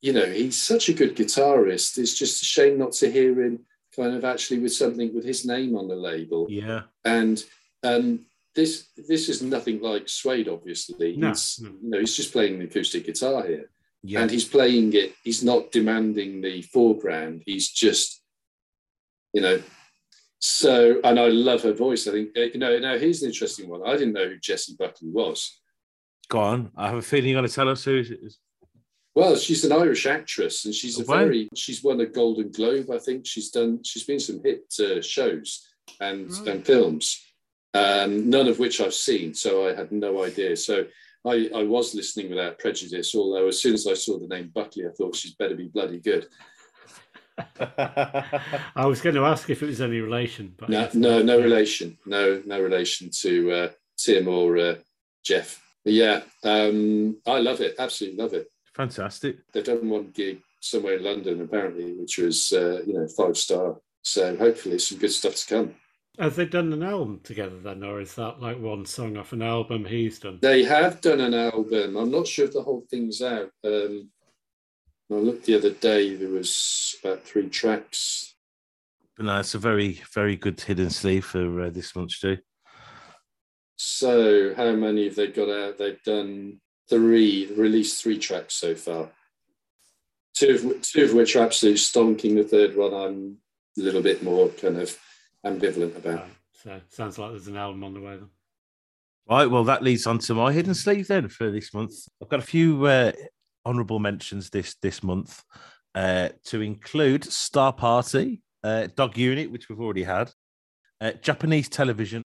you know, he's such a good guitarist. It's just a shame not to hear him kind of actually with something with his name on the label. Yeah. And um, this this is nothing like Suede, obviously. No, He's, no. You know, he's just playing an acoustic guitar here Yeah. and he's playing it. He's not demanding the foreground. He's just, you know. So, and I love her voice. I think, uh, you know. Now here's an interesting one. I didn't know who Jessie Buckley was. Go on. I have a feeling you're going to tell us who it is. Well, she's an Irish actress, and she's a Wow. very. She's won a Golden Globe, I think. She's done. She's been some hit uh, shows and and films, um, none of which I've seen. So I had no idea. So I, I was listening without prejudice. Although as soon as I saw the name Buckley, I thought she's better be bloody good. I was going to ask if it was any relation, but No, no, no relation. No, no relation to uh, Tim or uh, Jeff. But yeah, um, I love it. Absolutely love it. Fantastic. They've done one gig somewhere in London, apparently, which was uh, you know five star. So hopefully some good stuff to come. Have they done an album together then, or is that like one song off an album he's done? They have done an album. I'm not sure if the whole thing's out. Um, I looked the other day. There was about three tracks. But no, it's a very, very good hidden sleeve for uh, this month, too. So how many have they got out? They've done three. Released three tracks so far. Two of, two of which are absolute stonking. The third one, I'm a little bit more kind of ambivalent about. Right, so sounds like there's an album on the way then. Right, well, that leads on to my hidden sleeve then for this month. I've got a few uh, honourable mentions this this month uh, to include Star Party, uh, Dog Unit, which we've already had, uh, Japanese television.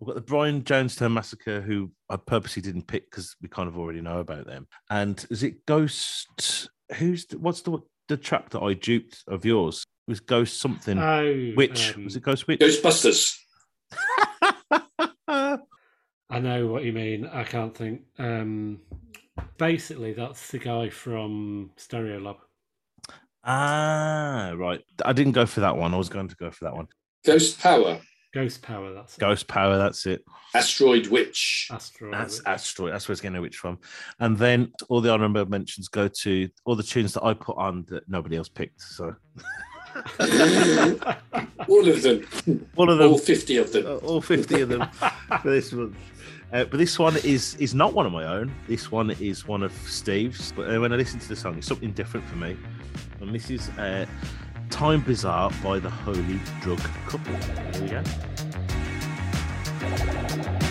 I've got the Brian Jonestown Massacre, who I purposely didn't pick because we kind of already know about them. And is it Ghost? Who's the, what's the the track that I duped of yours? It was Ghost something. Oh, Witch um, was it Ghost Witch? Ghostbusters. I know what you mean. I can't think. Um, basically, that's the guy from Stereolab. ah, right. I didn't go for that one. I was going to go for that one. Ghost Power. Ghost Power. That's it. Ghost Power. That's it. Asteroid Witch. Asteroid. That's Witch. Asteroid. That's where it's getting a witch from. And then all the honorable mentions go to all the tunes that I put on that nobody else picked. So All of them. all of them, All 50 of them. uh, all fifty of them for this month. Uh, but this one is is not one of my own. This one is one of Steve's. But uh, when I listen to the song, it's something different for me. And this is uh, "Time Bizarre" by the Holy Drug Couple. There we go.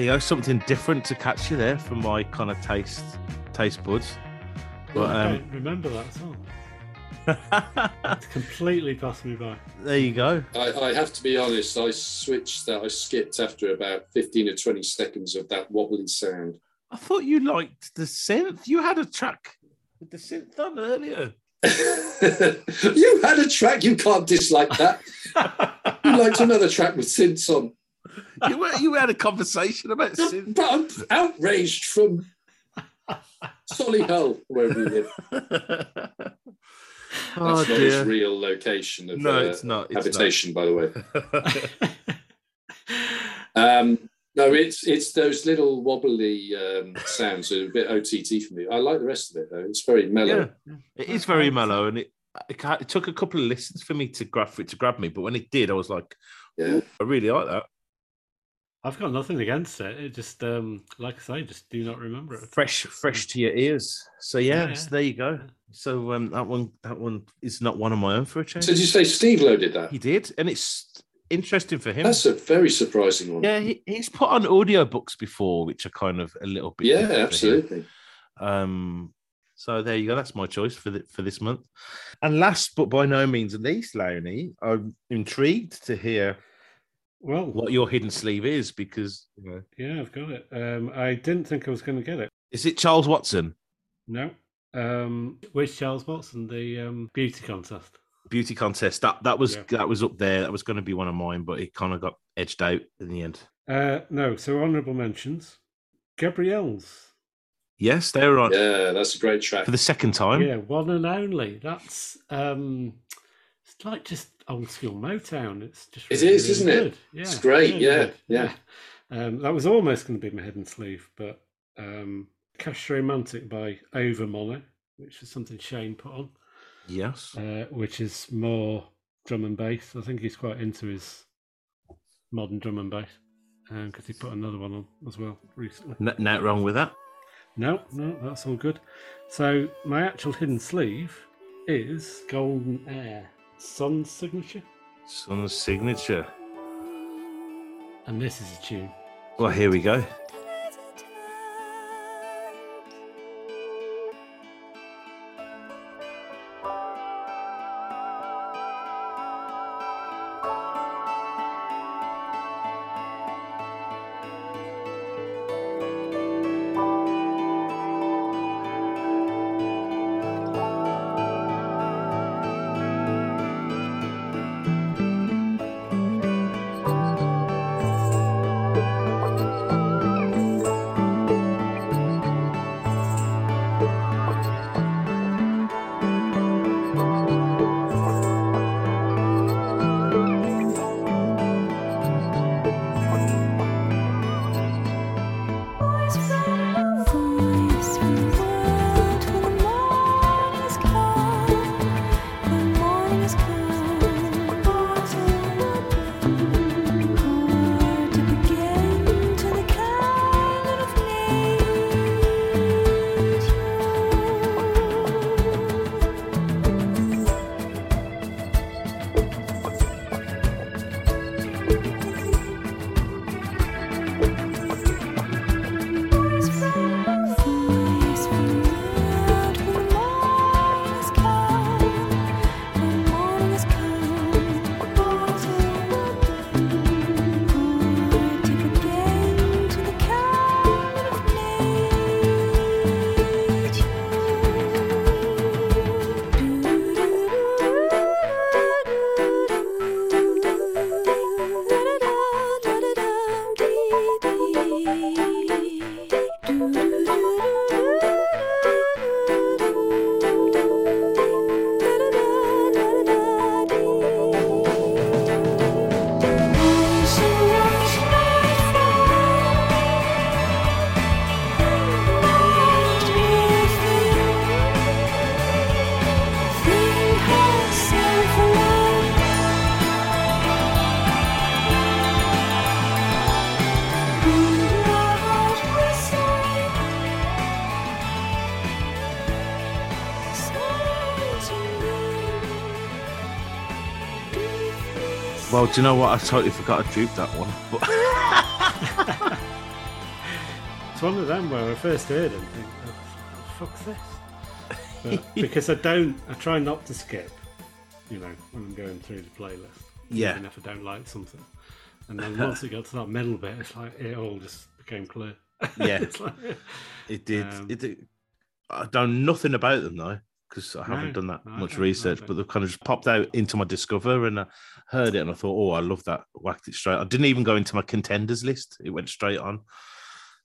There you go. Something different to catch you there from my kind of taste taste buds. But I um, don't remember that song. It's completely passed me by. there you go. I, I have to be honest, I switched that. I skipped after about 15 or 20 seconds of that wobbly sound. I thought you liked the synth. You had a track with the synth on earlier. you had a track, you can't dislike that. You liked another track with synths on. You were, you had a conversation about synth. But I'm outraged from Solihull, wherever you live. oh That's not its dear. real location of No, uh, it's not. It's not. habitation, by the way. Um, no, it's it's those little wobbly um, sounds are a bit OTT for me. I like the rest of it though. It's very mellow. Yeah, it is very mellow, and it, it it took a couple of listens for me to grab for it to grab me. But when it did, I was like, Yeah. I really like that. I've got nothing against it. It just, um, like I say, just do not remember it. fresh fresh to your ears. So yeah, Yeah, so there you go. So um, that one that one is not one of my own for a change. So did you say Steve loaded that? he did, and it's interesting for him. That's a very surprising one. yeah, he, he's put on audiobooks before, which are kind of a little bit. Yeah, different for him. absolutely. Um, so there you go. That's my choice for the, for this month. And last but by no means least, Lowney, I'm intrigued to hear Well, what your hidden sleeve is because you know, yeah, I've got it. Um, I didn't think I was going to get it. is it Charles Watson No. Um, where's Charles Watson? The um, beauty contest. beauty contest? That that was Yeah. that was up there. That was going to be one of mine, but it kind of got edged out in the end. Uh, no, so honourable mentions. Gabriels. Yes, they were on Yeah, that's a great track. for the second time. Yeah, one and only. That's um, it's like just old school Motown. It's just It really, is, really isn't it? Yeah, It's great, really yeah, good. yeah. Um, that was almost going to be my hidden sleeve, but um, Cash Romantic by Overmono, which is something Shane put on, Yes. uh, which is more drum and bass. I think he's quite into his modern drum and bass because he put another one on as well recently. N- nothing wrong with that. No, no, that's all good. So my actual hidden sleeve is Golden Air Sun Signature, Sun's signature. and this is a tune. Well, here we go. Well, do you know what? I totally forgot I duped that one. But It's one of them where I first heard it and think, oh, fuck's this? But because I don't, I try not to skip, you know, when I'm going through the playlist. Yeah. Even if I don't like something. And then once it got to that middle bit, it's like it all just became clear. Yeah. Like- it did. Um, it did. I don't know nothing about them though, because I haven't No, done that no, much research. But they've kind of just popped out into my Discover, and I heard it, and I thought, oh, I love that. Whacked it straight. I didn't even go into my contenders list. It went straight on.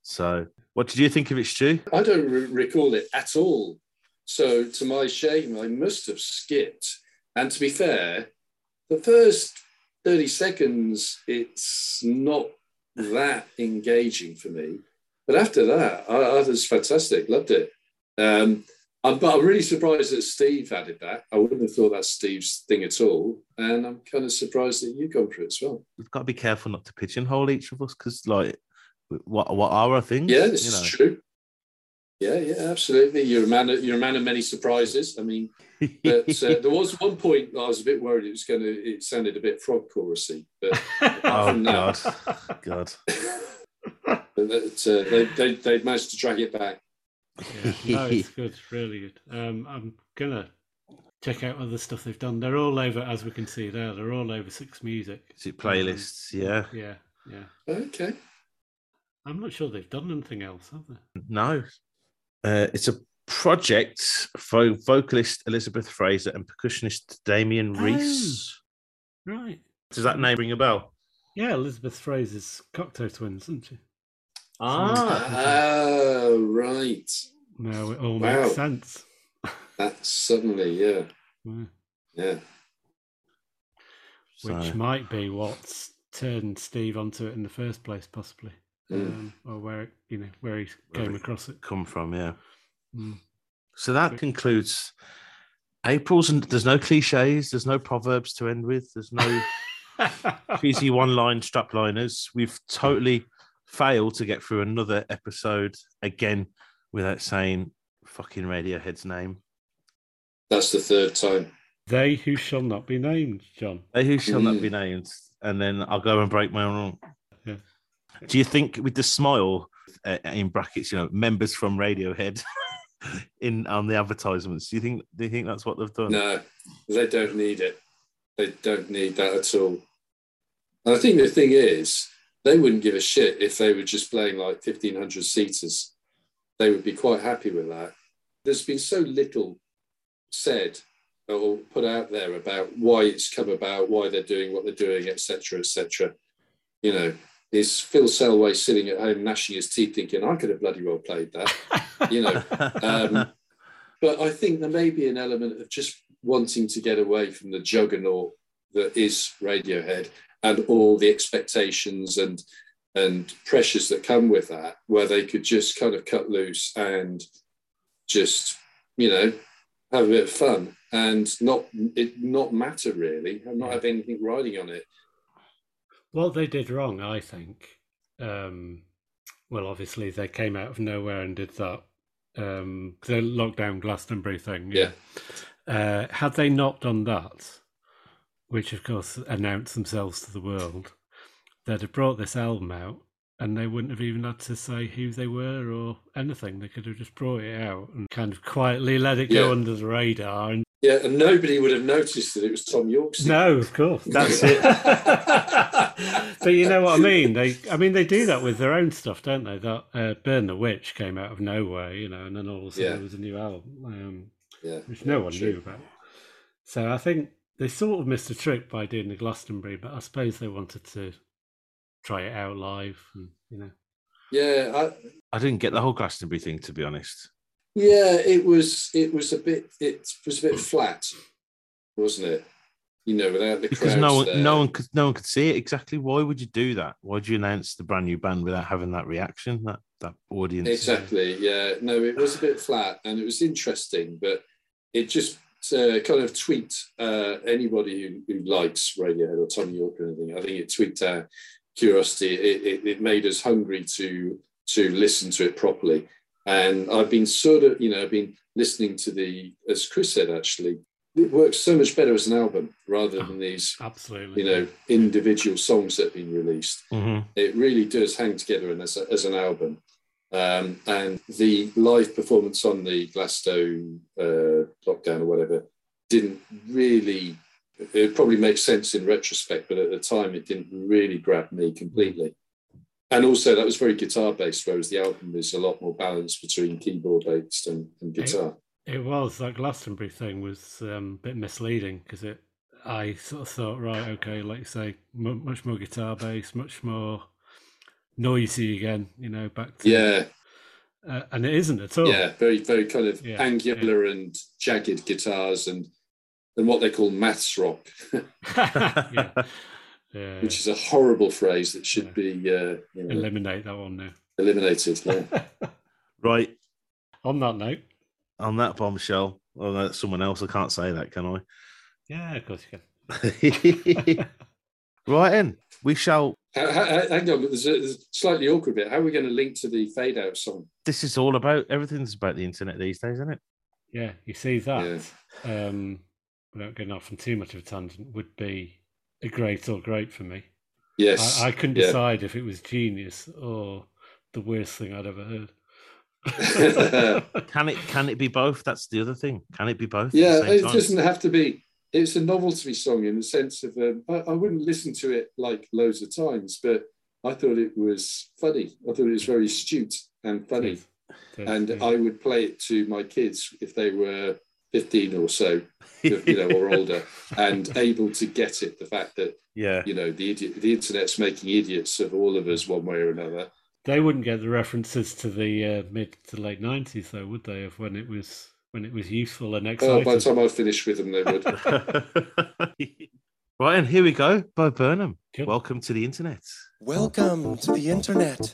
So, what did you think of it, Stu? I don't re- recall it at all. So, to my shame, I must have skipped. And to be fair, the first 30 seconds, it's not that engaging for me. But after that, I, I was fantastic. Loved it. Um, I'm, but I'm really surprised that Steve added that. I wouldn't have thought that's Steve's thing at all, and I'm kind of surprised that you've gone for it as well. We've got to be careful not to pigeonhole each of us because, like, what what are our things? Yeah, this is know? true. Yeah, yeah, absolutely. You're a man. Of, you're a man of many surprises. I mean, but uh, there was one point I was a bit worried it was going to. It sounded a bit frog chorusy, but oh god, God. but that, uh, they, they they managed to drag it back. Yeah, no, it's good, really good. Um, I'm gonna check out other stuff they've done. They're all over, as we can see there. They're all over Six Music. Is it playlists? Yeah. Yeah, yeah. Okay. I'm not sure they've done anything else, have they? No. Uh, it's a project for vocalist Elizabeth Fraser and percussionist Damon Reece. Right. Does that name ring a bell? Yeah, Elizabeth Fraser's Cocteau Twins, isn't she? Ah, Oh, right. No, it all Wow. makes sense. That suddenly, yeah, Yeah. yeah. Which So- might be what's turned Steve onto it in the first place, possibly. Mm. Um, or where you know where he Where came we- across it. come from, yeah. Mm. So that concludes April's, and there's no cliches, there's no proverbs to end with, there's no cheesy one-line strapliners. We've totally failed to get through another episode again without saying fucking Radiohead's name. That's the third time. they who shall not be named, John. They who shall not Mm. be named, and then I'll go and break my own rule. Yeah. Do you think with the smile uh, in brackets, you know, members from Radiohead in on the advertisements? Do you think? Do you think that's what they've done? No, they don't need it. They don't need that at all. And I think the thing is, they wouldn't give a shit if they were just playing like 1500 seaters. They would be quite happy with that. There's been so little said or put out there about why it's come about, why they're doing what they're doing, etc., etc. You know, is Phil Selway sitting at home gnashing his teeth, thinking, "I could have bloody well played that." You know, um, but I think there may be an element of just wanting to get away from the juggernaut that is Radiohead and all the expectations and and pressures that come with that, where they could just kind of cut loose and just you know have a bit of fun and not it not matter really and not have anything riding on it. What they did wrong, I think. Um, well, obviously they came out of nowhere and did that. Um, the lockdown Glastonbury thing. Yeah. Uh, had they not done that, which of course announced themselves to the world, they'd have brought this album out and they wouldn't have even had to say who they were or anything. They could have just brought it out and kind of quietly let it go Yeah. under the radar. And Yeah, and nobody would have noticed that it was Thom Yorke's. no, of course, That's it. but you know what I mean. They, I mean, they do that with their own stuff, don't they? That uh, "Burn the Witch" came out of nowhere, you know, and then all of a sudden Yeah. there was a new album, um, yeah, which no one true. knew about. So I think they sort of missed a trick by doing the Glastonbury, but I suppose they wanted to try it out live, and you know. Yeah, I, I didn't get the whole Glastonbury thing, to be honest. Yeah, it was. It was a bit. It was a bit flat, wasn't it? You know, without the Because no one, there. no one could, no one could see it exactly. Why would you do that? Why would you announce the brand new band without having that reaction, that that audience? Exactly. Yeah. No, it was a bit flat, and it was interesting, but it just uh, kind of tweaked uh, anybody who, who likes Radiohead or Tommy Yorke or anything. I think it tweaked our curiosity. It, it, it made us hungry to to listen to it properly. And I've been sort of, you know, I've been listening to the, as Chris said, actually, it works so much better as an album rather than these, Absolutely, you know, individual songs that have been released. hmm It really does hang together and as, a, as an album. Um, and the live performance on the Glasto uh, lockdown or whatever didn't really, it probably makes sense in retrospect, but at the time it didn't really grab me completely. And also, that was very guitar based, whereas the album is a lot more balanced between keyboard based and, and guitar. It was that Glastonbury thing was um, a bit misleading because it. I sort of thought, right, okay, like you say, mu much more guitar based, much more noisy again. You know, back to Yeah, uh, and it isn't at all. yeah, very, very kind of Yeah, angular and jagged guitars and and what they call maths rock. yeah. yeah. which is a horrible phrase that should be uh, you know, Eliminate that one now. eliminated. Yeah. Right. On that note, on that bombshell. Oh, that's someone else. I can't say that, can I? Yeah, of course you can. right in. We shall. Ha- ha- Hang on, there's a, there's a slightly awkward bit. How are we going to link to the fade out song? This is all about everything's about the internet these days, isn't it? Yeah, you see that. Um, without getting off on too much of a tangent, would be a great or great for me. Yes. I, I couldn't yeah. decide if it was genius or the worst thing I'd ever heard. Can it? Can it be both? That's the other thing. Can it be both? Yeah, it time? doesn't have to be. It's a novelty song in the sense of um, I, I wouldn't listen to it like loads of times, but I thought it was funny. I thought it was very astute and funny, It is. It is, and. I would play it to my kids if they were fifteen or so, you know, or older, and able to get it. The fact that yeah. you know the idiot, the internet's making idiots of all of us one way or another. They wouldn't get the references to the uh, mid to late nineties, though, would they? Of when it was when it was useful and Oh, by the time I finished with them, they would. right, and here we go. Bo Burnham. Cool. Welcome to the internet. Welcome to the internet.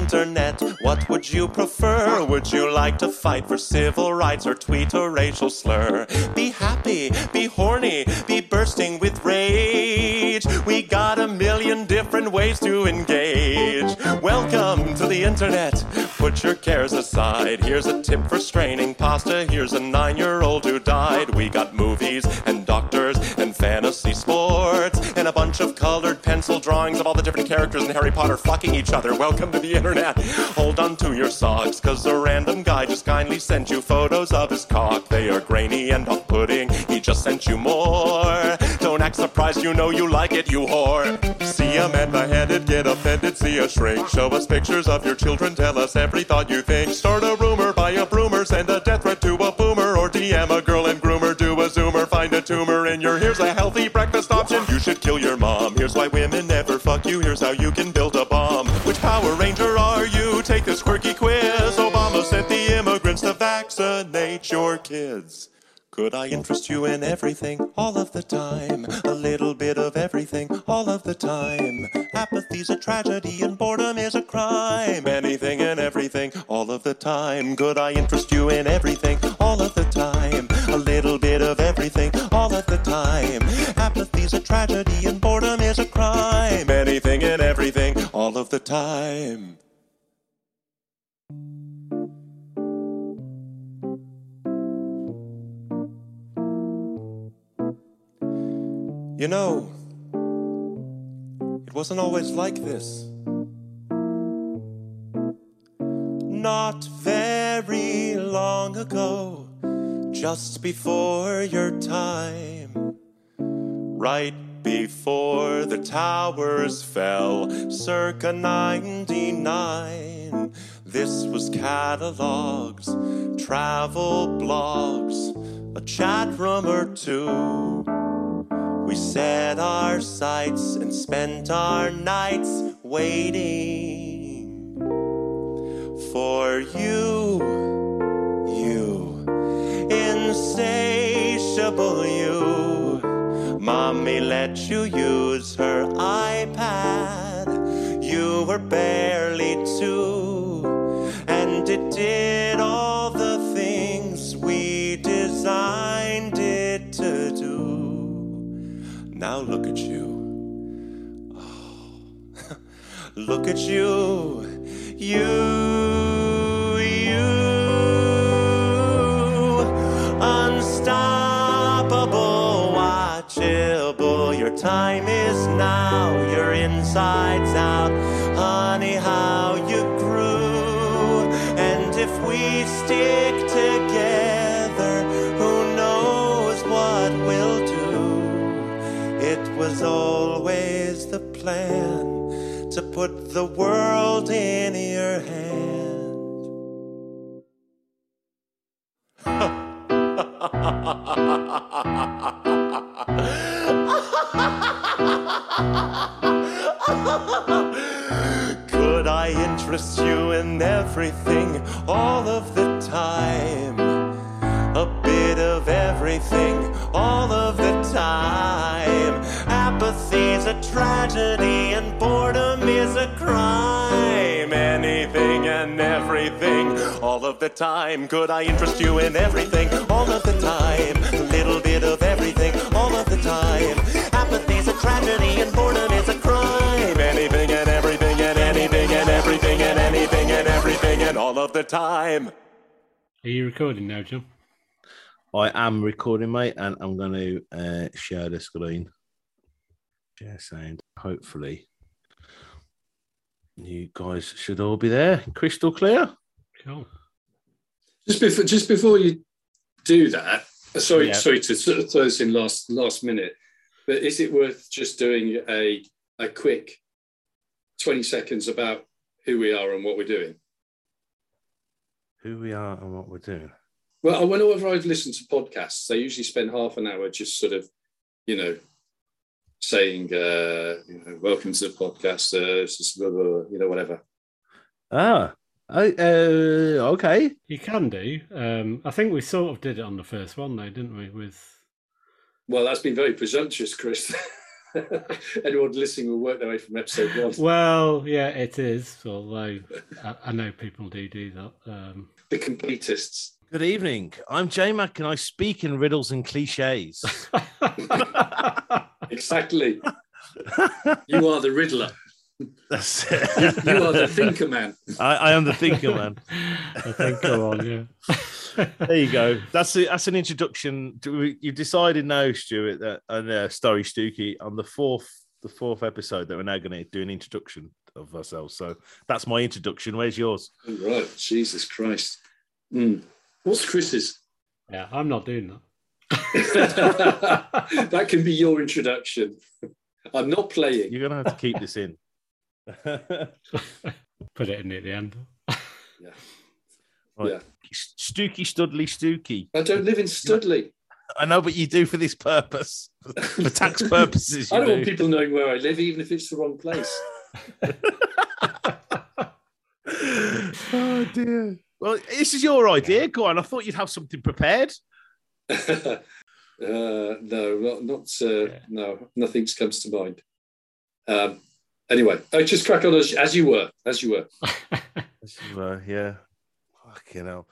What would you prefer? Would you like to fight for civil rights or tweet a racial slur? Be happy, be horny, be bursting with rage. We got a million different ways to engage. Welcome to the internet. Put your cares aside. Here's a tip for straining pasta. Here's a nine year old who died. We got movies and doctors fantasy sports and a bunch of colored pencil drawings of all the different characters in Harry Potter fucking each other. Welcome to the internet. Hold on to your socks, cause a random guy just kindly sent you photos of his cock. They are grainy and off putting. He just sent you more. Don't act surprised, you know you like it, you whore. See a man beheaded, get offended, see a shrink. Show us pictures of your children, tell us every thought you think. Start a rumor, buy a broomer, send a death threat to a boomer, or DM a girl and zoomer, find a tumor in your. Here's a healthy breakfast option. You should kill your mom. Here's why women never fuck you. Here's how you can build a bomb. Which Power Ranger are you? Take this quirky quiz. Obama sent the immigrants to vaccinate your kids. Could I interest you in everything all of the time? A little bit of everything all of the time. Apathy's a tragedy and boredom is a crime. Anything and everything all of the time. Could I interest you in everything all of the time? A little bit of everything all of the time. Apathy's a tragedy and boredom is a crime. Anything and everything all of the time. You know, it wasn't always like this. Not very long ago, just before your time, right before the towers fell, circa 99. This was catalogs, travel blogs, a chat room or two. We set our sights and spent our nights waiting for you, you, insatiable you. Mommy let you use her iPad. You were barely two, and it did Now look at you. Oh, look at you. You, you. Unstoppable, watchable. Your time is now. Your insides out. Honey, how you grew. And if we stick together, was always the plan to put the world in your hand. Could I interest you in everything all of the time? A bit of everything all of the time. Apathy's a tragedy and boredom is a crime. Anything and everything all of the time. Could I interest you in everything all of the time? A little bit of everything all of the time. Apathy's a tragedy and boredom is a crime. Anything and everything and anything and everything and anything and everything and all of the time. Are you recording now, John? I am recording, mate, and I'm going to uh, share the screen. Share sound. Hopefully, you guys should all be there, crystal clear. Cool. Just before, just before you do that, uh, sorry, Yeah. sorry to sort of throw this in last last minute, but is it worth just doing a a quick twenty seconds about who we are and what we're doing? Who we are and what we're doing. Well, whenever I've listened to podcasts, they usually spend half an hour just sort of, you know, saying, uh, you know, "Welcome to the podcast," uh, this is blah, blah, blah, you know, whatever. Ah, I, uh, okay. You can do. Um, I think we sort of did it on the first one, though, didn't we? With Well, that's been very presumptuous, Chris. Anyone listening will work their way from episode one. well, yeah, it is. Although I, I know people do do that. Um, The completists. Good evening. I'm J Mac, and I speak in riddles and cliches. Exactly. You are the Riddler. That's You, it. you are the Thinker Man. I, I am the thinker, man. I think go on, yeah. There you go. That's a, that's an introduction. Do we- You've decided now, Stuart, that and uh, Story Stuki on the fourth the fourth episode that we're now going to do an introduction of ourselves. So that's my introduction. Where's yours? All right. Jesus Christ. Mm. What's Chris's? Yeah, I'm not doing that can be your introduction. I'm not playing. You're going to have to keep this in. Put it in at the end. Yeah. Right. Yeah. Stuki, Studley, Stuki. I don't live in Studley. I know, but you do for this purpose, for tax purposes. I don't do. want people knowing where I live, even if it's the wrong place. oh dear. Well, this is your idea. Go on. I thought you'd have something prepared. uh, no, not, not uh, no, nothing comes to mind. Um, anyway, oh, just crack on as, as you were, as you were. Uh, yeah. Fucking hell.